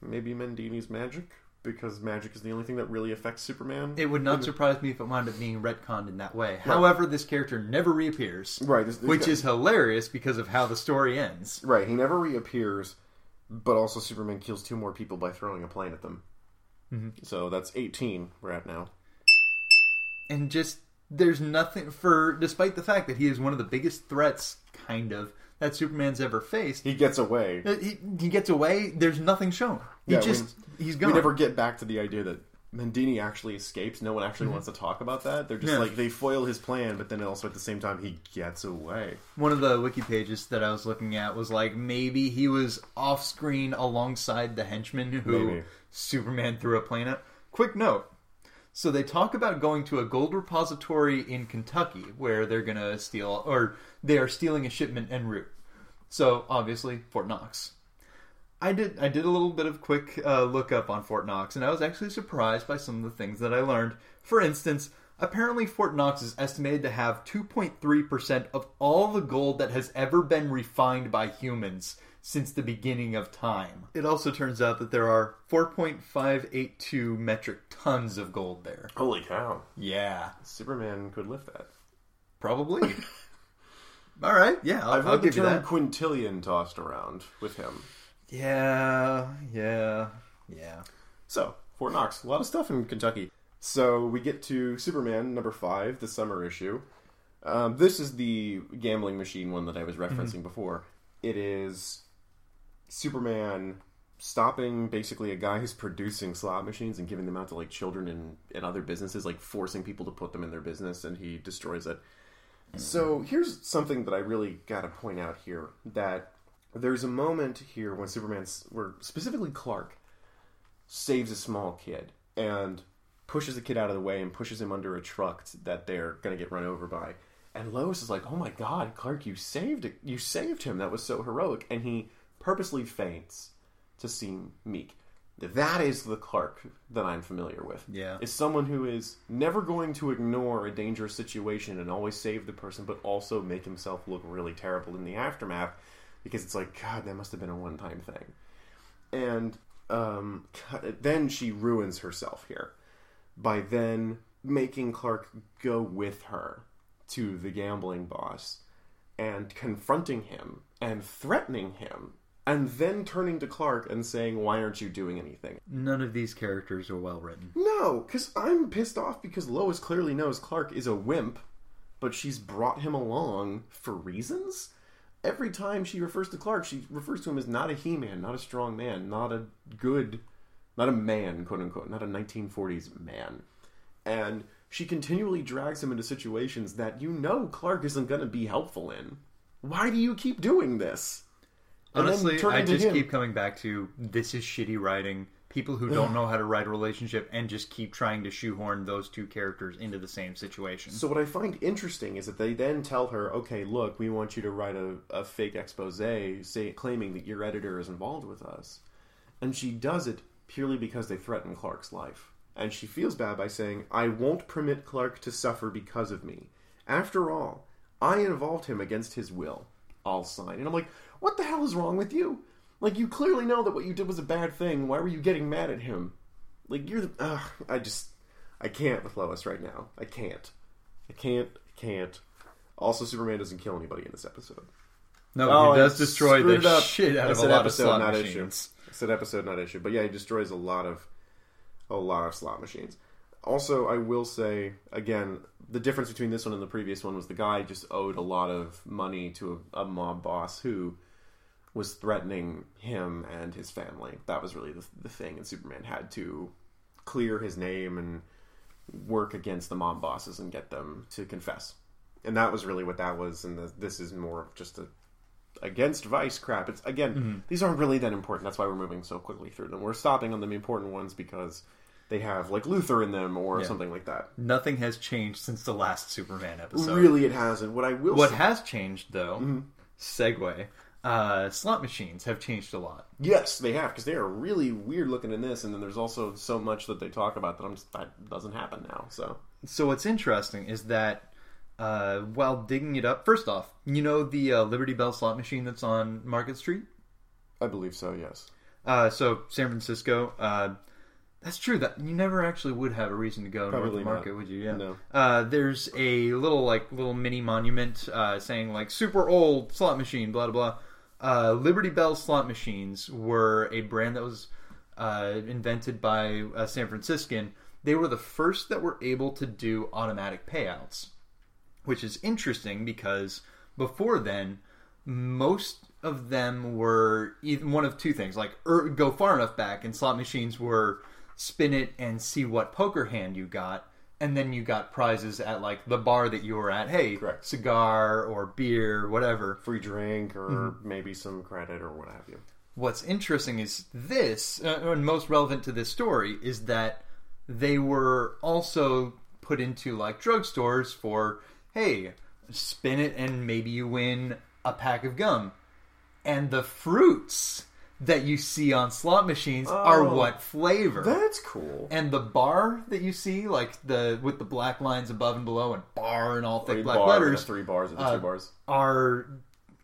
maybe Mendini's magic because magic is the only thing that really affects Superman. It would not surprise me if it wound up being retconned in that way. However, this character never reappears. Right, this- this which guy- is hilarious because of how the story ends. right, he never reappears, but also Superman kills two more people by throwing a plane at them. Mm-hmm. So that's 18 we're at now. And just, there's nothing for, despite the fact that he is one of the biggest threats, kind of, that Superman's ever faced. He gets away. Uh, He, he gets away, there's nothing shown. He Yeah, just, he's gone. We never get back to the idea that Mendini actually escapes. No one actually wants to talk about that. They're just Mm-hmm. Yeah. like they foil his plan, but then also at the same time he gets away. One of the wiki pages that I was looking at was like maybe he was off screen alongside the henchman who Maybe. Superman threw a plane at. Quick note. So they talk about going to a gold repository in Kentucky where they're gonna steal or they are stealing a shipment en route. So obviously Fort Knox. I did I did a little bit of quick uh, look up on Fort Knox, and I was actually surprised by some of the things that I learned. For instance, apparently Fort Knox is estimated to have 2.3 percent of all the gold that has ever been refined by humans since the beginning of time. It also turns out that there are 4.582 metric tons of gold there. Holy cow! Yeah, Superman could lift that. probably. All right, yeah, I'll, I've I'll heard the give you term that. quintillion tossed around with him. Yeah, yeah, yeah. So Fort Knox, a lot of stuff in Kentucky. So we get to Superman number five, the summer issue. Um, this is the gambling machine one that I was referencing before. It is Superman stopping basically a guy who's producing slot machines and giving them out to like children and, and other businesses, like forcing people to put them in their business, and he destroys it. So here's something that I really got to point out here that there's a moment here when Superman's, where specifically Clark, saves a small kid and pushes the kid out of the way and pushes him under a truck that they're going to get run over by. And Lois is like, "Oh my God, Clark, you saved it! You saved him! That was so heroic!" And he purposely faints to seem meek. That is the Clark that I'm familiar with. Yeah. is someone who is never going to ignore a dangerous situation and always save the person, but also make himself look really terrible in the aftermath because it's like, God, that must have been a one-time thing. And um, then she ruins herself here by then making Clark go with her to the gambling boss and confronting him and threatening him and then turning to Clark and saying, Why aren't you doing anything? None of these characters are well written. No, because I'm pissed off because Lois clearly knows Clark is a wimp, but she's brought him along for reasons. Every time she refers to Clark, she refers to him as not a He Man, not a strong man, not a good, not a man, quote unquote, not a 1940s man. And she continually drags him into situations that you know Clark isn't going to be helpful in. Why do you keep doing this? Honestly, I just him. keep coming back to this is shitty writing. People who don't know how to write a relationship and just keep trying to shoehorn those two characters into the same situation. So what I find interesting is that they then tell her, "Okay, look, we want you to write a, a fake expose, say claiming that your editor is involved with us," and she does it purely because they threaten Clark's life, and she feels bad by saying, "I won't permit Clark to suffer because of me. After all, I involved him against his will. I'll sign." And I'm like, "What the hell is wrong with you? Like, you clearly know that what you did was a bad thing. Why were you getting mad at him? Like, you're the. Ugh, I just. I can't with Lois right now. I can't. I can't. I can't. Also, Superman doesn't kill anybody in this episode. no, Oh, he does destroy the shit out I of a lot episode, of slot not machines. issue. I said episode, not issue. But yeah, he destroys a lot of a lot of slot machines. Also, I will say again, the difference between this one and the previous one was the guy just owed a lot of money to a, a mob boss who was threatening him and his family. That was really the, the thing, and Superman had to clear his name and work against the mob bosses and get them to confess. And that was really what that was. And the, this is more of just a against Vice crap. It's again, Mm-hmm. these aren't really that important. That's why we're moving so quickly through them. We're stopping on the important ones because they have like Luthor in them or Yeah. something like that. Nothing has changed since the last Superman episode. Really, it hasn't. What I will What say, has changed, though, Mm-hmm. segue, uh, slot machines have changed a lot. yes, they have because they are really weird looking in this, and then there's also so much that they talk about that I'm just that doesn't happen now. So So what's interesting is that uh, while digging it up, first off, you know the uh, Liberty Bell slot machine that's on Market Street. I believe so. Yes. Uh, so San Francisco. Uh, that's true. That you never actually would have a reason to go north Probably of Market, not. would you? Yeah. No. Uh, there's a little like little mini monument uh, saying like super old slot machine, blah blah blah. Uh, Liberty Bell slot machines were a brand that was uh, invented by a San Franciscan. They were the first that were able to do automatic payouts, which is interesting because before then, most of them were even one of two things like er, go far enough back and slot machines were spin it and see what poker hand you got and then you got prizes at like the bar that you were at hey Correct. cigar or beer whatever Free drink or Mm-hmm. maybe some credit or what have you. what's interesting is this uh, and most relevant to this story is that they were also put into like drugstores for hey spin it and maybe you win a pack of gum and the fruits that you see on slot machines are Oh. what flavor That's cool. and the bar that you see like the with the black lines above and below and bar and all thick Three black bar, letters three bars or the uh, two bars. are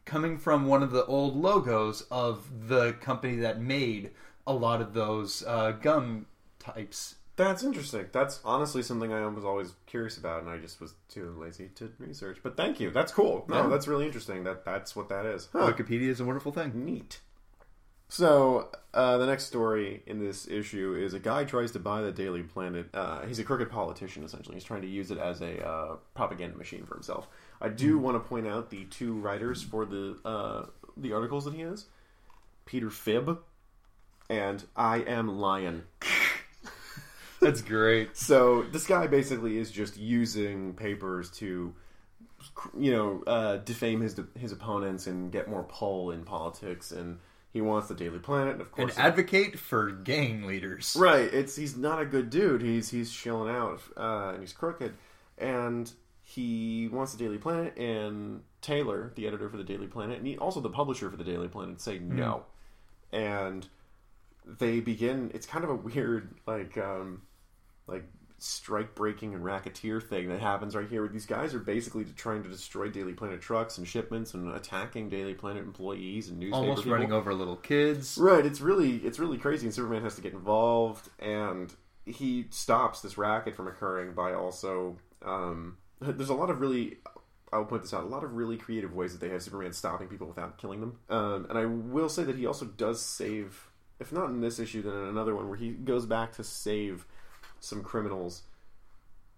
coming from one of the old logos of the company that made a lot of those uh, gum types. That's interesting. That's honestly something I was always curious about, and I just was too lazy to research. But thank you. That's cool. No, Yeah. that's really interesting. That that's what that is. Huh. Wikipedia is a wonderful thing. Neat. So uh, the next story in this issue is a guy tries to buy the Daily Planet. Uh, he's a crooked politician, essentially. He's trying to use it as a uh, propaganda machine for himself. I do want to point out the two writers for the uh, the articles that he has: Peter Phibb and I Am Lion. That's great. So this guy basically is just using papers to, you know, uh, defame his his opponents and get more pull in politics. And he wants the Daily Planet, and of course, And advocate for gang leaders. right? It's he's not a good dude. He's he's shilling out uh, and he's crooked, and he wants the Daily Planet. And Taylor, the editor for the Daily Planet, and he, also the publisher for the Daily Planet, say no, and they begin. It's kind of a weird like. um like strike breaking and racketeer thing that happens right here where these guys are basically trying to destroy Daily Planet trucks and shipments and attacking Daily Planet employees and newspaper Almost people. running over little kids. Right, it's really it's really crazy and Superman has to get involved and he stops this racket from occurring by also um, there's a lot of really I'll point this out a lot of really creative ways that they have Superman stopping people without killing them. Um, and I will say that he also does save if not in this issue then in another one where he goes back to save some criminals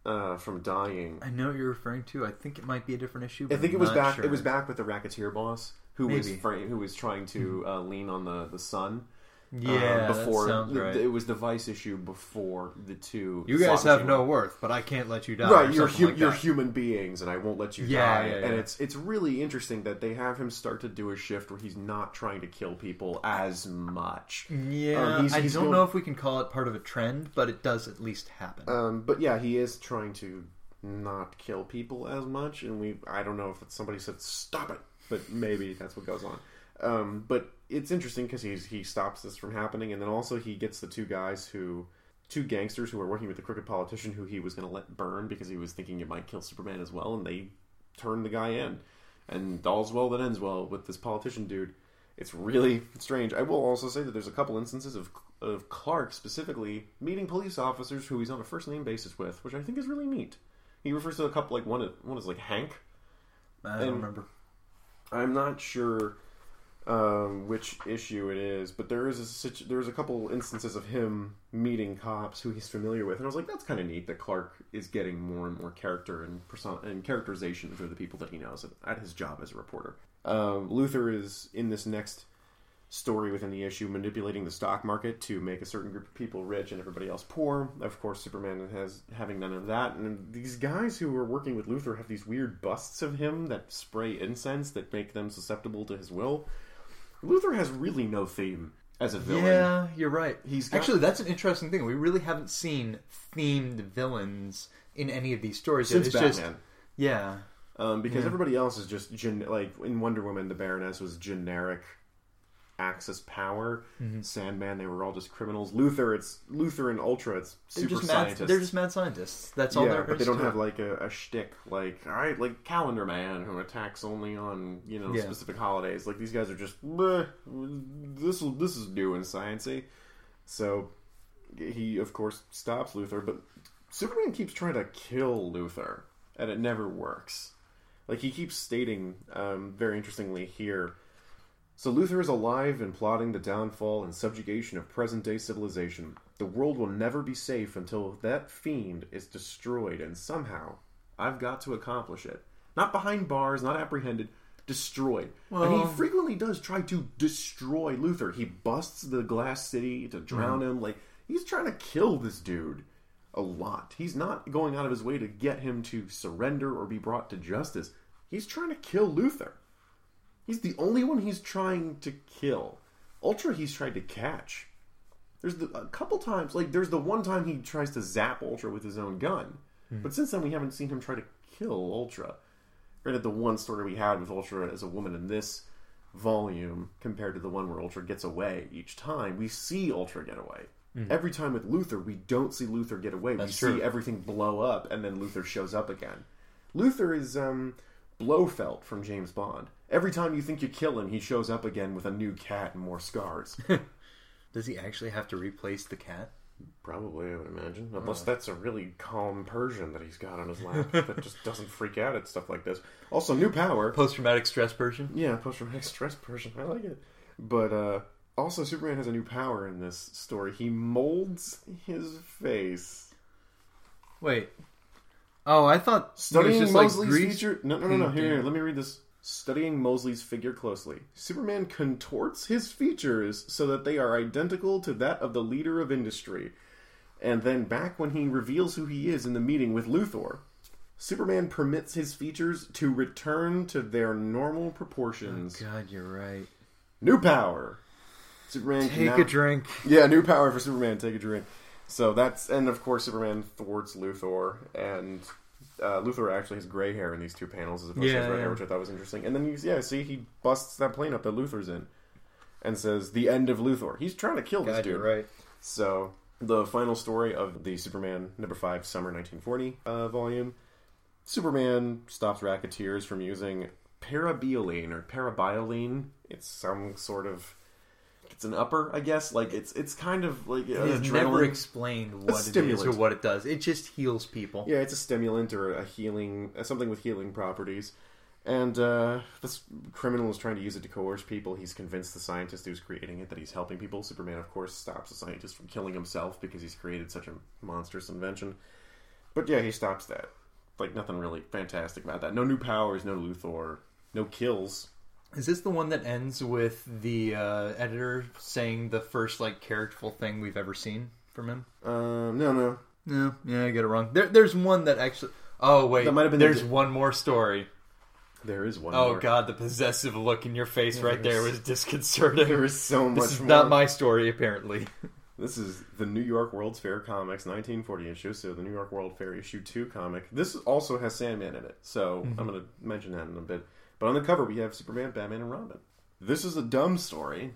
uh, from dying. I know what you're referring to. I think it might be a different issue. I think it I'm was back. sure. It was back with the racketeer boss who was Maybe. who was trying to uh, lean on the the son, Yeah, that before right. it was the Vice issue before the two. You guys have no worth, but I can't let you die. Right, you're hu- like you're human beings, and I won't let you Yeah, die. yeah, And yeah. it's it's really interesting that they have him start to do a shift where he's not trying to kill people as much. Yeah, Um, he's- I he's don't going- know if we can call it part of a trend, but it does at least happen. Um, but yeah, he is trying to not kill people as much, and we I don't know if it's somebody said stop it, but maybe that's what goes on. Um, but it's interesting because he's he stops this from happening, and then also he gets the two guys who two gangsters who are working with the crooked politician who he was going to let burn because he was thinking it might kill Superman as well, and they turn the guy in, and all's well that ends well with this politician dude. It's really strange. I will also say that there's a couple instances of of Clark specifically meeting police officers who he's on a first name basis with, which I think is really neat. He refers to a couple like one one is like Hank. I don't and- remember. I'm not sure um, which issue it is, but there is a situ- there's a couple instances of him meeting cops who he's familiar with, and I was like, that's kind of neat that Clark is getting more and more character and person and characterization through the people that he knows at, his job as a reporter. Um, Luthor is in this next story within the issue manipulating the stock market to make a certain group of people rich and everybody else poor. Of course, Superman has having none of that, and these guys who are working with Luthor have these weird busts of him that spray incense that make them susceptible to his will. Luthor has really no theme as a villain. Yeah, you're right. He's got- actually that's an interesting thing. We really haven't seen themed villains in any of these stories since. It's Batman. just yeah, Um, because Yeah. everybody else is just gen- like in Wonder Woman, the Baroness was generic Axis power. Mm-hmm. Sandman, they were all just criminals. Luthor, it's Luthor and Ultra, it's they're super just mad. scientists. They're just mad scientists. That's all yeah, but they don't have it. like a, a shtick like all right, like Calendar Man who attacks only on you know Yeah. specific holidays. Like these guys are just this will this is new and sciencey. So he of course stops Luthor, but Superman keeps trying to kill Luthor, and it never works. Like he keeps stating, um, very interestingly here. So Luthor is alive and plotting the downfall and subjugation of present day civilization. The world will never be safe until that fiend is destroyed, and somehow I've got to accomplish it. Not behind bars, not apprehended, destroyed. and he frequently does try to destroy Luthor. He busts the glass city to drown mm-hmm. him. Like he's trying to kill this dude a lot. He's not going out of his way to get him to surrender or be brought to justice. He's trying to kill Luthor. He's the only one he's trying to kill. Ultra, he's tried to catch. There's the, a couple times, like there's the one time he tries to zap Ultra with his own gun, but since then we haven't seen him try to kill Ultra. Granted, the one story we had with Ultra as a woman in this volume compared to the one where Ultra gets away each time, we see Ultra get away. Every time with Luthor, we don't see Luthor get away. That's we true. see everything blow up, and then Luthor shows up again. Luthor is um, Blofeld from James Bond. Every time you think you kill him, he shows up again with a new cat and more scars. Does he actually have to replace the cat? Probably, I would imagine. Unless that's a really calm Persian that he's got on his lap that just doesn't freak out at stuff like this. Also, new power. Post traumatic stress Persian? Yeah, post traumatic stress Persian. I like it. But uh, also, Superman has a new power in this story. He molds his face. Wait. Oh, I thought it was Studying just like Mosley's grease feature. No, no, no, no. Here, here, let me read this. Studying Mosley's figure closely, Superman contorts his features so that they are identical to that of the leader of industry. And then, back when he reveals who he is in the meeting with Luthor, Superman permits his features to return to their normal proportions. Oh God, you're right. New power. Superman Take a drink. yeah, new power for Superman. Take a drink. So that's and of course Superman thwarts Luthor, and uh, Luthor actually has gray hair in these two panels as opposed to his red yeah. hair, which I thought was interesting. And then you yeah, see he busts that plane up that Luthor's in, and says the end of Luthor. He's trying to kill this dude. right. So the final story of the Superman number five summer 1940 uh, volume, Superman stops racketeers from using parabiolene or parabioline. It's some sort of it's an upper, I guess. Like it's it's kind of like uh, He's never explained what it is stimulant. or what it does. It just heals people. Yeah, it's a stimulant or a healing, uh, something with healing properties. And uh, this criminal is trying to use it to coerce people. He's convinced the scientist who's creating it that he's helping people. Superman, of course, stops the scientist from killing himself because he's created such a monstrous invention. But yeah, he stops that. Like nothing really fantastic about that. No new powers, no Luthor, no kills. Is this the one that ends with the uh, editor saying the first like characterful thing we've ever seen from him? Um, no, no. No, yeah, I get it wrong. There, there's one that actually. Oh wait, That might have been There's di- one more story. There is one. Oh more. god, the possessive look in your face right there was disconcerting. There is so much this is more. not my story, apparently. This is the New York World's Fair Comics 1940 issue, so the New York World Fair issue 2 comic. This also has Sandman in it, so I'm going to mention that in a bit. But on the cover, we have Superman, Batman, and Robin. This is a dumb story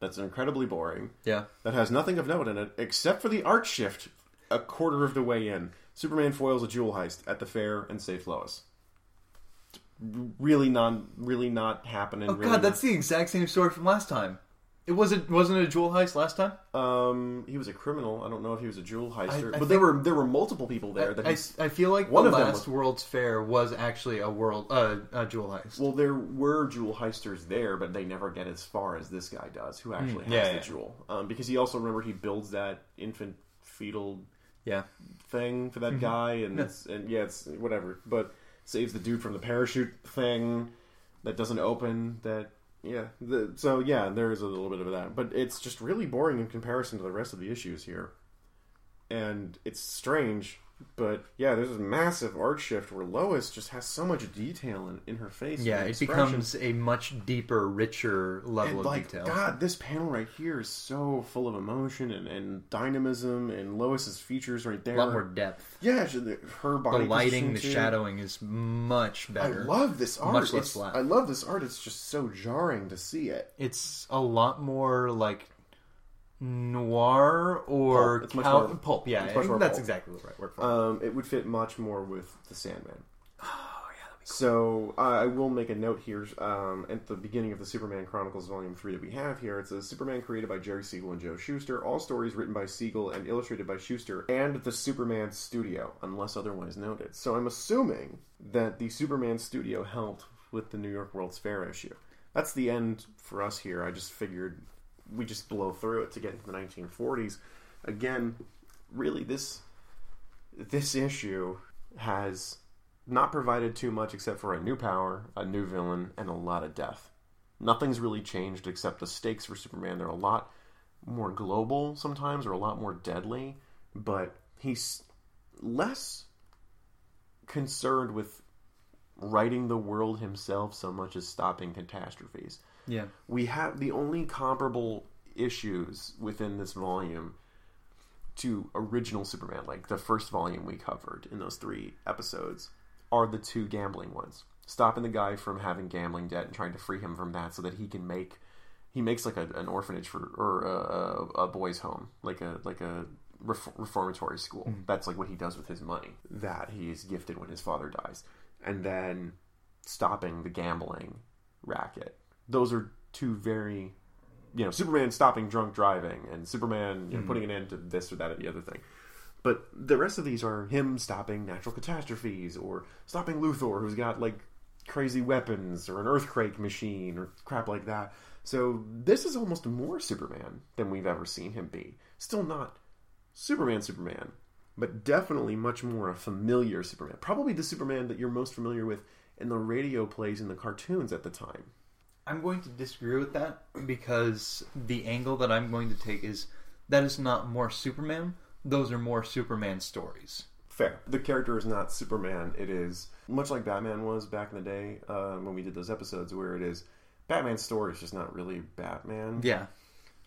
that's incredibly boring, Yeah. that has nothing of note in it, except for the art shift a quarter of the way in. Superman foils a jewel heist at the fair and saves Lois. Really non, really not happening. Oh really god, that's the exact same story from last time. It wasn't wasn't it a jewel heist last time? Um, he was a criminal. I don't know if he was a jewel heister, I but there were there were multiple people there. that I, I feel like One the of them last was- World's Fair was actually a world uh, a jewel heist. well, there were jewel heisters there, but they never get as far as this guy does, who actually has Hmm. yeah, the yeah. jewel. Um, because he also remember he builds that infant fetal yeah. thing for Mm-hmm. that guy, and and yeah, it's whatever. But saves the dude from the parachute thing that doesn't open. That yeah. The, so yeah, there is a little bit of that, but it's just really boring in comparison to the rest of the issues here, and it's strange. But yeah, there's this massive art shift where Lois just has so much detail in, in her face. Yeah, it becomes a much deeper, richer level And of like detail. God, this panel right here is so full of emotion and, and dynamism, and Lois's features right there. a lot more depth. Yeah, her The lighting, the shadowing is much better. I love this art. Much less flat. I love this art. It's just so jarring to see it. it's a lot more like noir or Pulp. It's much more- pulp. Yeah, it's much more that's pulp. exactly the right word for it. Um, it would fit much more with the Sandman. oh yeah, So uh, I will make a note here um, at the beginning of the Superman Chronicles Volume Three that we have here. It says Superman created by Jerry Siegel and Joe Shuster. All stories written by Siegel and illustrated by Shuster and the Superman Studio, unless otherwise noted. So I'm assuming that the Superman Studio helped with the New York World's Fair issue. That's the end for us here. I just figured we just blow through it to get into the 1940s. Again, really this this issue has not provided too much except for a new power, a new villain, and a lot of death. Nothing's really changed except the stakes for Superman. They're a lot more global sometimes, or a lot more deadly, but he's less concerned with righting the world himself so much as stopping catastrophes yeah. we have the only comparable issues within this volume to original Superman, like the first volume we covered in those three episodes, are the two gambling ones. Stopping the guy from having gambling debt and trying to free him from that, so that he can make he makes like a, an orphanage for or a, a, a boys' home, like a like a ref, reformatory school. Mm-hmm. That's like what he does with his money that he is gifted when his father dies, and then stopping the gambling racket. Those are two very, you know, Superman stopping drunk driving and Superman you know, hmm. putting an end to this or that or the other thing. But the rest of these are him stopping natural catastrophes or stopping Luthor, who's got like crazy weapons or an earthquake machine or crap like that. So this is almost more Superman than we've ever seen him be. Still not Superman, Superman, but definitely much more a familiar Superman. Probably the Superman that you're most familiar with in the radio plays and the cartoons at the time. I'm going to disagree with that because the angle that I'm going to take is that is not more Superman. Those are more Superman stories. Fair. The character is not Superman. It is much like Batman was back in the day uh, when we did those episodes, where it is Batman's story is just not really Batman. Yeah.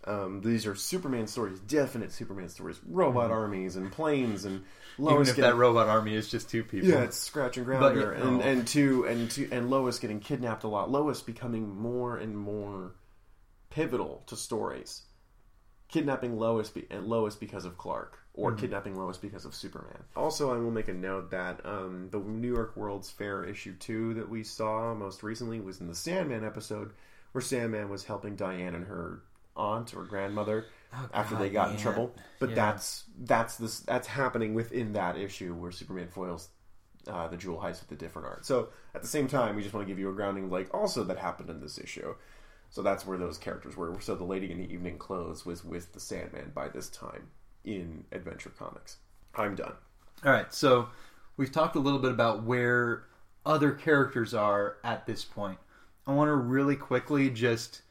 Um, these are Superman stories, definite Superman stories, robot armies and planes and Mm-hmm. Even Lois if getting that robot army is just two people. Yeah, it's scratch and grounder, yeah, and oh. and two and two and Lois getting kidnapped a lot. Lois becoming more and more pivotal to stories. Kidnapping Lois be, and Lois because of Clark, or Mm-hmm. kidnapping Lois because of Superman. Also, I will make a note that um, the New York World's Fair issue two that we saw most recently was in the Sandman episode, where Sandman was helping Diane and her aunt or grandmother after they God, got in trouble. But Yeah. that's that's this that's happening within that issue where Superman foils uh, the jewel heist with a different art. So at the same time, we just want to give you a grounding, like also that happened in this issue. So that's where those characters were. So the lady in the evening clothes was with the Sandman by this time in Adventure Comics. I'm done. All right, so we've talked a little bit about where other characters are at this point. I want to really quickly just.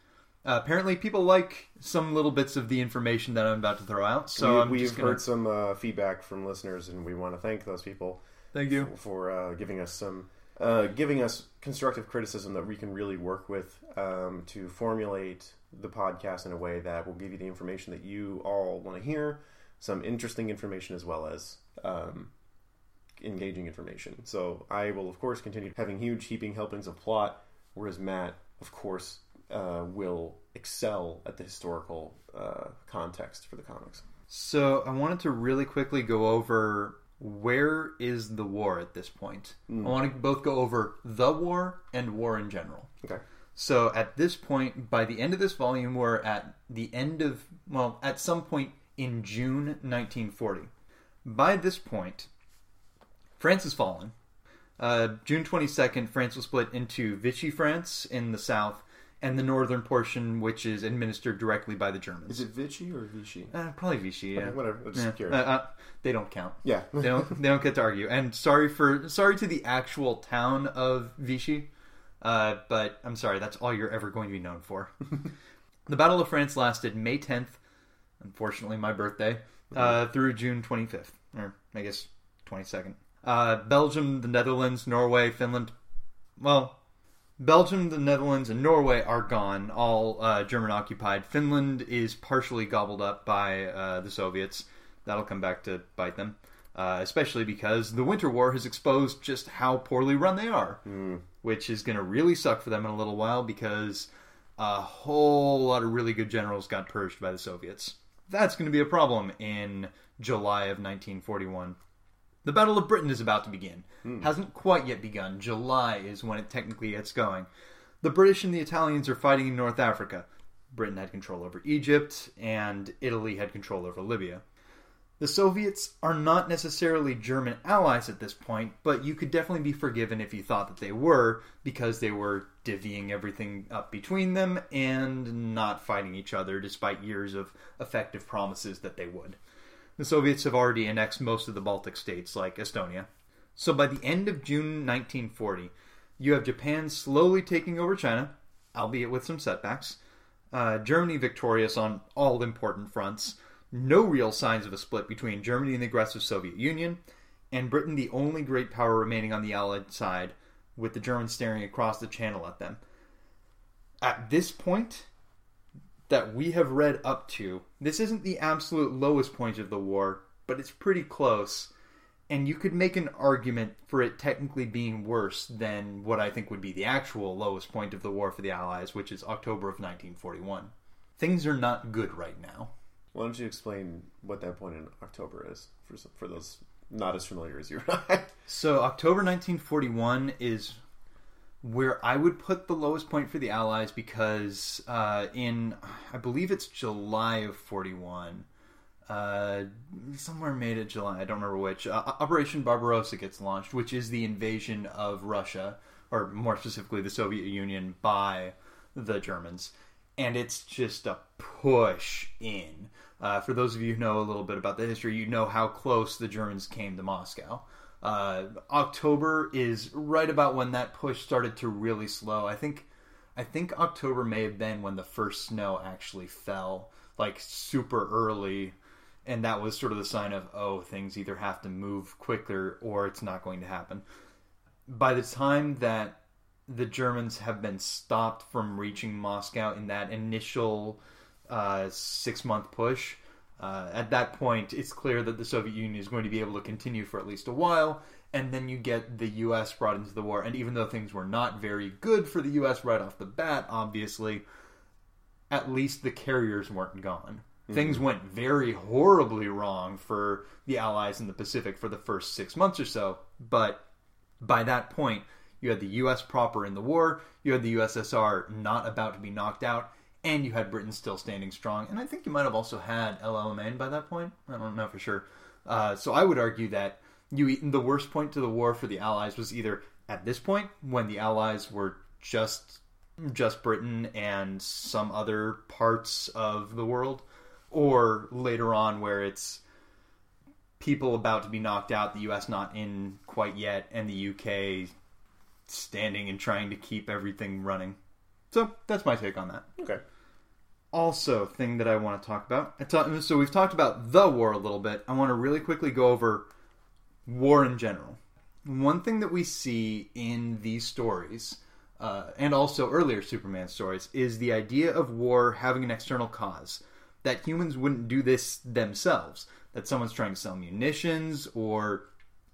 Uh, apparently, people like some little bits of the information that I'm about to throw out. So we, just gonna, heard some uh, feedback from listeners, and we want to thank those people Thank you. for uh, giving us some uh, giving us constructive criticism that we can really work with um, to formulate the podcast in a way that will give you the information that you all want to hear, some interesting information as well as um, engaging information. So I will of course continue having huge heaping helpings of plot, whereas Matt, of course, uh, will excel at the historical uh, context for the comics. So I wanted to really quickly go over where is the war at this point. I want to both go over the war and war in general. Okay. So at this point, by the end of this volume, we're at the end of, well, at some point in June 1940. By this point, France has fallen. Uh, June 22nd, France was split into Vichy France in the south and the northern portion, which is administered directly by the Germans. Is it Vichy or Vichy? Uh, probably Vichy, yeah. Okay, whatever. I'm just Yeah. Uh, uh, they don't count. yeah. They don't. They don't get to argue. And sorry for sorry to the actual town of Vichy, uh, but I'm sorry. That's all you're ever going to be known for. the Battle of France lasted May 10th, unfortunately my birthday, uh, through June 25th, or I guess 22nd. Uh, Belgium, the Netherlands, Norway, Finland. Well, Belgium, the Netherlands, and Norway are gone, all uh, German occupied. Finland is partially gobbled up by uh, the Soviets. That'll come back to bite them, uh, especially because the Winter War has exposed just how poorly run they are, which is going to really suck for them in a little while because a whole lot of really good generals got purged by the Soviets. That's going to be a problem in July of 1941. The Battle of Britain is about to begin. Hmm. Hasn't quite yet begun. July is when it technically gets going. The British and the Italians are fighting in North Africa. Britain had control over Egypt, and Italy had control over Libya. The Soviets are not necessarily German allies at this point, but you could definitely be forgiven if you thought that they were, because they were divvying everything up between them and not fighting each other despite years of effective promises that they would. The Soviets have already annexed most of the Baltic states, like Estonia. So by the end of June 1940, you have Japan slowly taking over China, albeit with some setbacks. Uh, Germany victorious on all important fronts. No real signs of a split between Germany and the aggressive Soviet Union, and Britain the only great power remaining on the Allied side, with the Germans staring across the channel at them. At this point, that we have read up to, this isn't the absolute lowest point of the war, but it's pretty close. And you could make an argument for it technically being worse than what I think would be the actual lowest point of the war for the Allies, which is October of 1941. Things are not good right now. Why don't you explain what that point in October is for for those not as familiar as you and I? So October 1941 is where I would put the lowest point for the Allies because uh, in I believe it's July of 41, uh, somewhere made it July. I don't remember which. Uh, Operation Barbarossa gets launched, which is the invasion of Russia, or more specifically the Soviet Union, by the Germans, and it's just a push in. Uh, for those of you who know a little bit about the history, you know how close the Germans came to Moscow. Uh, October is right about when that push started to really slow. I think, I think October may have been when the first snow actually fell, like super early, and that was sort of the sign of oh, things either have to move quicker or it's not going to happen. By the time that the Germans have been stopped from reaching Moscow in that initial uh, six month push. Uh, at that point, it's clear that the Soviet Union is going to be able to continue for at least a while, and then you get the U.S. brought into the war. And even though things were not very good for the U.S. right off the bat, obviously, at least the carriers weren't gone. Things went very horribly wrong for the Allies in the Pacific for the first six months or so, but by that point, you had the U.S. proper in the war, you had the USSR not about to be knocked out, and you had Britain still standing strong. And I think you might have also had Alamein by that point. I don't know for sure. Uh, so I would argue that you the worst point to the war for the Allies was either at this point when the Allies were just just Britain and some other parts of the world, or later on where it's people about to be knocked out, the U.S. not in quite yet, and the U.K. standing and trying to keep everything running. So that's my take on that. Okay. Also, thing that I want to talk about. I ta- So we've talked about the war a little bit. I want to really quickly go over war in general. One thing that we see in these stories, uh, and also earlier Superman stories, is the idea of war having an external cause. That humans wouldn't do this themselves. That someone's trying to sell munitions, or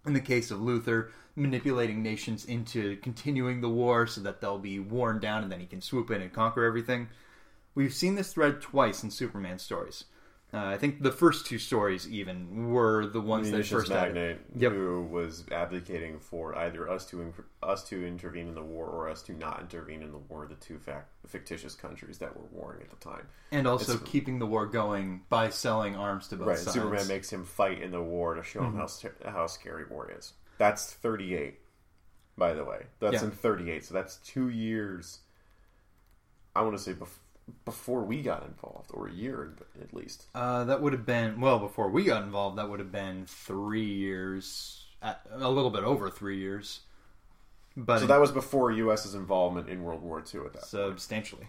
in the case of Luthor, manipulating nations into continuing the war so that they'll be worn down and then he can swoop in and conquer everything. We've seen this thread twice in Superman stories. Uh, I think the first two stories even were the ones that Munitions first had it. magnate Yep. who was advocating for either us to us to intervene in the war or us to not intervene in the war. The two fac- fictitious countries that were warring at the time. and also It's- keeping the war going by selling arms to both Right. sides. Superman makes him fight in the war to show him how how scary war is. That's thirty eight. By the way, that's Yeah. in thirty eight. So that's two years. I want to say bef- before we got involved, or a year at least. Uh, that would have been well before we got involved. That would have been three years, a little bit over three years, but So that was before U.S.'s involvement in World War II. At that point. substantially.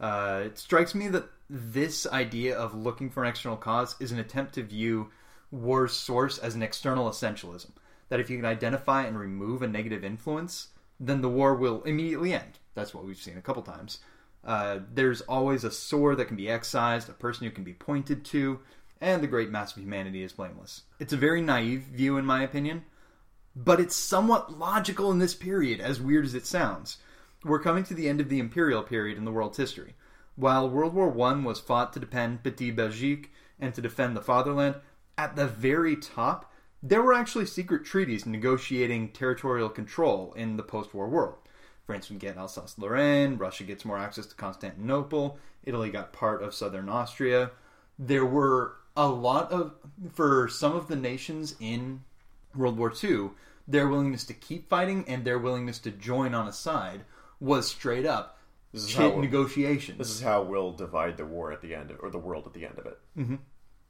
Uh, it strikes me that this idea of looking for an external cause is an attempt to view war's source as an external essentialism. That if you can identify and remove a negative influence, then the war will immediately end. That's what we've seen a couple times. Uh, there's always a sore that can be excised, a person who can be pointed to, and the great mass of humanity is blameless. It's a very naive view, in my opinion, but it's somewhat logical in this period, as weird as it sounds. We're coming to the end of the imperial period in the world's history. While World War I was fought to defend Petit Belgique and to defend the fatherland, at the very top, there were actually secret treaties negotiating territorial control in the post war world. France would get Alsace Lorraine, Russia gets more access to Constantinople, Italy got part of southern Austria. There were a lot of, for some of the nations in World War II, their willingness to keep fighting and their willingness to join on a side was straight up is chit how- negotiations. This is how we'll divide the war at the end, of, or the world at the end of it. Mm-hmm.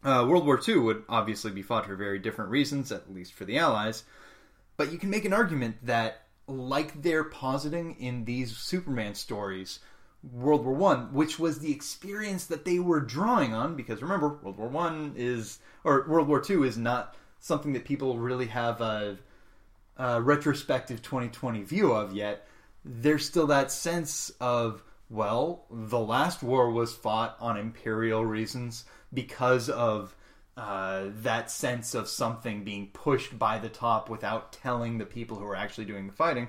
Uh, World War II would obviously be fought for very different reasons, at least for the Allies. But you can make an argument that, like they're positing in these Superman stories, World War One, which was the experience that they were drawing on, because remember, World War One is, or World War Two is not something that people really have a, a retrospective 2020 view of yet. There's still that sense of, well, the last war was fought on imperial reasons because of uh, that sense of something being pushed by the top without telling the people who are actually doing the fighting.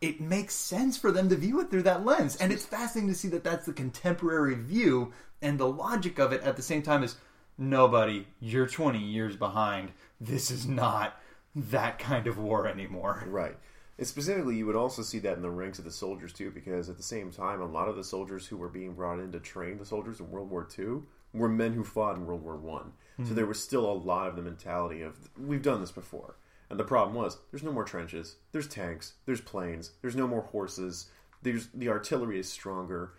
It makes sense for them to view it through that lens, and it's fascinating to see that that's the contemporary view and the logic of it at the same time is nobody, you're 20 years behind. This is not that kind of war anymore. Right. And specifically, you would also see that in the ranks of the soldiers too, because at the same time, a lot of the soldiers who were being brought in to train the soldiers in World War II were men who fought in World War One. So there was still a lot of the mentality of we've done this before. And the problem was there's no more trenches, there's tanks, there's planes, there's no more horses, there's the artillery is stronger,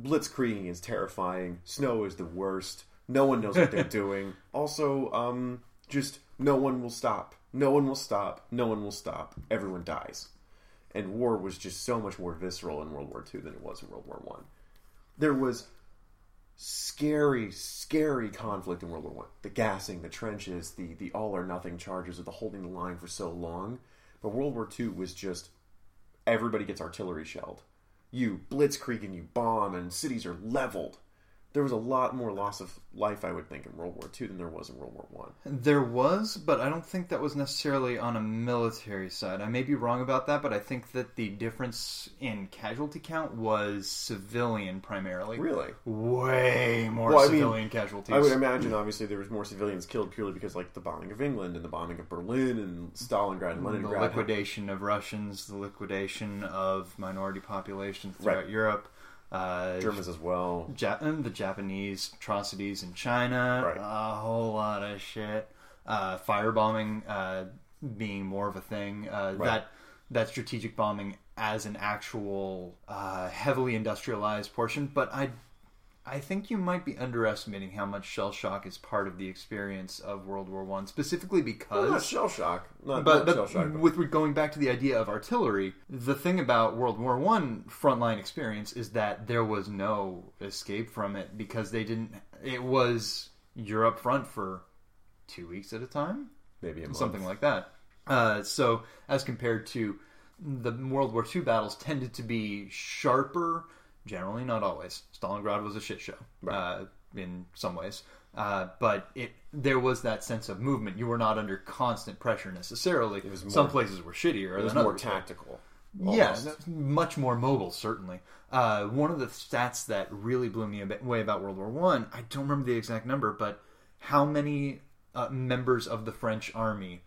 blitzkrieging is terrifying, snow is the worst, no one knows what they're doing. Also, um, just no one will stop. No one will stop. No one will stop. Everyone dies. And war was just so much more visceral in World War II than it was in World War One. There was scary, scary conflict in World War One. The gassing, the trenches, the the all or nothing charges of the holding the line for so long. But World War Two was just everybody gets artillery shelled. You blitzkrieg and you bomb and cities are leveled. There was a lot more loss of life, I would think, in World War II than there was in World War One. There was, but I don't think that was necessarily on a military side. I may be wrong about that, but I think that the difference in casualty count was civilian primarily. Really? Way more Well, I mean, civilian casualties. I would imagine, obviously, there was more civilians killed purely because, like, the bombing of England and the bombing of Berlin and Stalingrad and Leningrad, the liquidation of Russians, the liquidation of minority populations throughout Right. Europe. Uh, Germans as well. Ja- and the Japanese atrocities in China, Right. a whole lot of shit. Uh, firebombing uh, being more of a thing. Uh, That that strategic bombing as an actual uh, heavily industrialized portion, but I I think you might be underestimating how much shell shock is part of the experience of World War One, specifically because Well, not shell shock. Not, but, not shell shock. but- with going back to the idea of artillery, the thing about World War One frontline experience is that there was no escape from it because they didn't. It was you're up front for two weeks at a time, maybe a month. something like that. Uh, so as compared to the World War II battles, tended to be sharper. Generally, not always. Stalingrad was a shit show uh, in some ways, uh, but it there was that sense of movement. You were not under constant pressure necessarily. was more- some places were shittier It was more tactical. Yeah, almost. that's much more mobile, certainly. Uh, one of the stats that really blew me away about World War One, I, don't remember the exact number, but how many uh, members of the French army,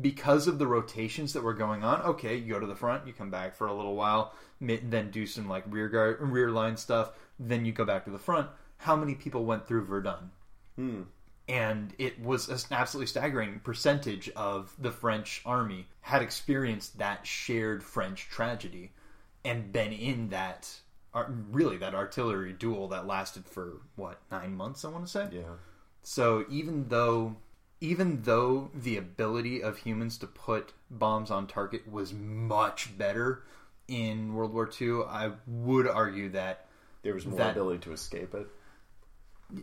because of the rotations that were going on, okay, you go to the front, you come back for a little while, then do some like rear guard, rear line stuff, then you go back to the front. How many people went through Verdun? Hmm. and it was an absolutely staggering percentage of the French army had experienced that shared French tragedy and been in that really that artillery duel that lasted for what nine months I want to say Yeah. so even though even though the ability of humans to put bombs on target was much better in World War II I would argue that There was more That- ability to escape it.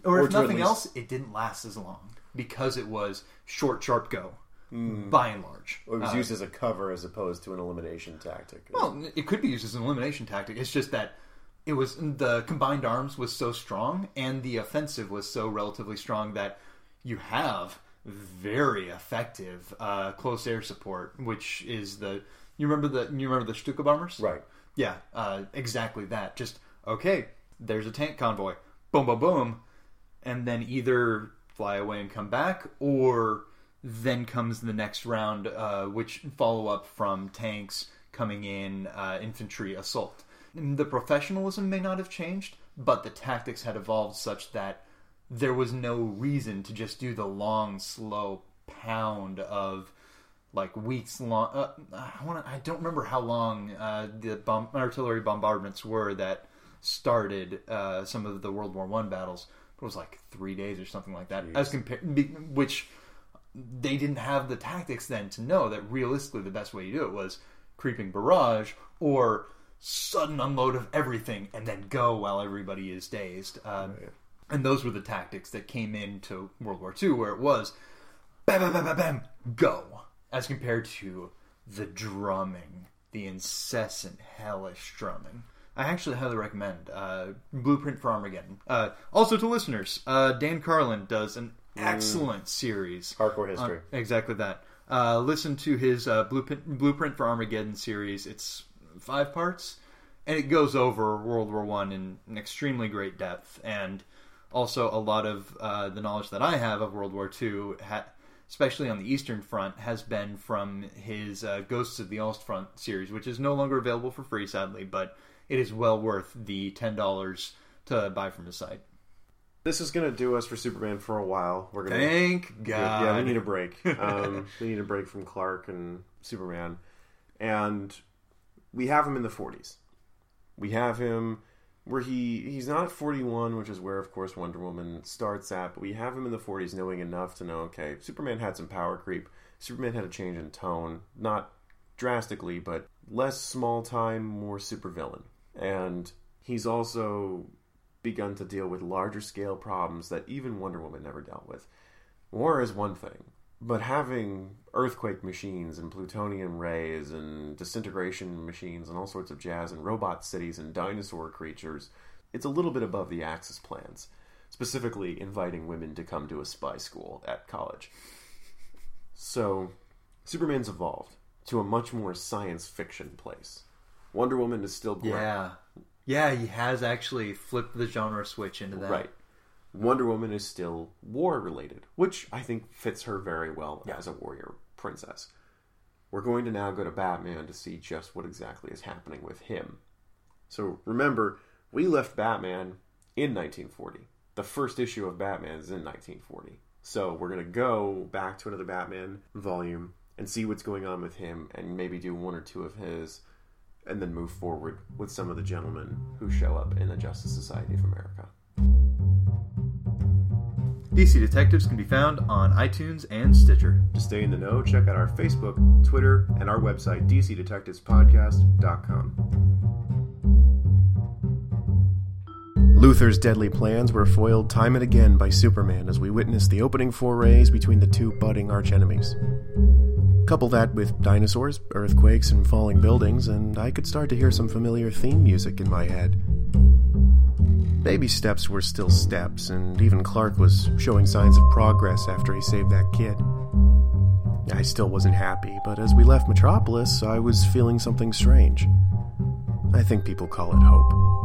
or, Or if nothing least- else, it didn't last as long because it was short, sharp go, by and large. It was Uh, used as a cover as opposed to an elimination tactic. well, it could be used as an elimination tactic. It's just that it was the combined arms was so strong, and the offensive was so relatively strong that you have very effective uh, close air support, which is the you remember the you remember the Stuka bombers, right. Yeah, uh, exactly that. Just okay. There's a tank convoy. Boom, boom, boom, and then either fly away and come back, or then comes the next round, uh, which follow up from tanks coming in, uh, infantry assault. The professionalism may not have changed, but the tactics had evolved such that there was no reason to just do the long, slow pound of like weeks long. Uh, I want I don't remember how long uh, the bomb, artillery bombardments were that started uh, some of the World War One battles. But it was like three days or something like that. As compared, which they didn't have the tactics then to know that realistically the best way to do it was creeping barrage or sudden unload of everything and then go while everybody is dazed. Um, And those were the tactics that came into World War II, where it was bam, bam, bam, bam, bam, go, as compared to the drumming, the incessant, hellish drumming. I actually highly recommend uh, Blueprint for Armageddon. Uh, also, to listeners, uh, Dan Carlin does an excellent series. Hardcore history. Exactly that. Uh, listen to his uh, Blueprint, Blueprint for Armageddon series. It's five parts, and it goes over World War One in an extremely great depth, and also a lot of uh, the knowledge that I have of World War II, ha- especially on the Eastern Front, has been from his uh, Ghosts of the Ostfront series, which is no longer available for free, sadly, but it is well worth the ten dollars to buy from his site. This is going to do us for Superman for a while. We're going to Thank God. Yeah, we need a break. Um, we need a break from Clark and Superman, and we have him in the 40s. We have him where he he's not at 41, which is where of course Wonder Woman starts at, but we have him in the 40s, knowing enough to know okay, Superman had some power creep. Superman had a change in tone, not drastically, but less small time, more supervillain, and he's also begun to deal with larger scale problems that even Wonder Woman never dealt with. War is one thing, but having earthquake machines and plutonium rays and disintegration machines and all sorts of jazz and robot cities and dinosaur creatures, it's a little bit above the Axis plans, specifically inviting women to come to a spy school at college. So, Superman's evolved to a much more science fiction place. Wonder Woman is still great. Yeah. Yeah, he has actually flipped the genre switch into that. Right. Wonder Woman is still war related, which I think fits her very well as a warrior princess. We're going to now go to Batman to see just what exactly is happening with him. So remember, we left Batman in 1940. The first issue of Batman is in 1940. So we're going to go back to another Batman volume and see what's going on with him and maybe do one or two of his and then move forward with some of the gentlemen who show up in the Justice Society of America. DC Detectives can be found on iTunes and Stitcher. To stay in the know, check out our Facebook, Twitter, and our website, dcdetectivespodcast.com. Luthor's deadly plans were foiled time and again by Superman as we witnessed the opening forays between the two budding archenemies. Couple that with dinosaurs, earthquakes, and falling buildings, and I could start to hear some familiar theme music in my head. Baby steps were still steps, and even Clark was showing signs of progress after he saved that kid. I still wasn't happy, but as we left Metropolis, I was feeling something strange. I think people call it hope.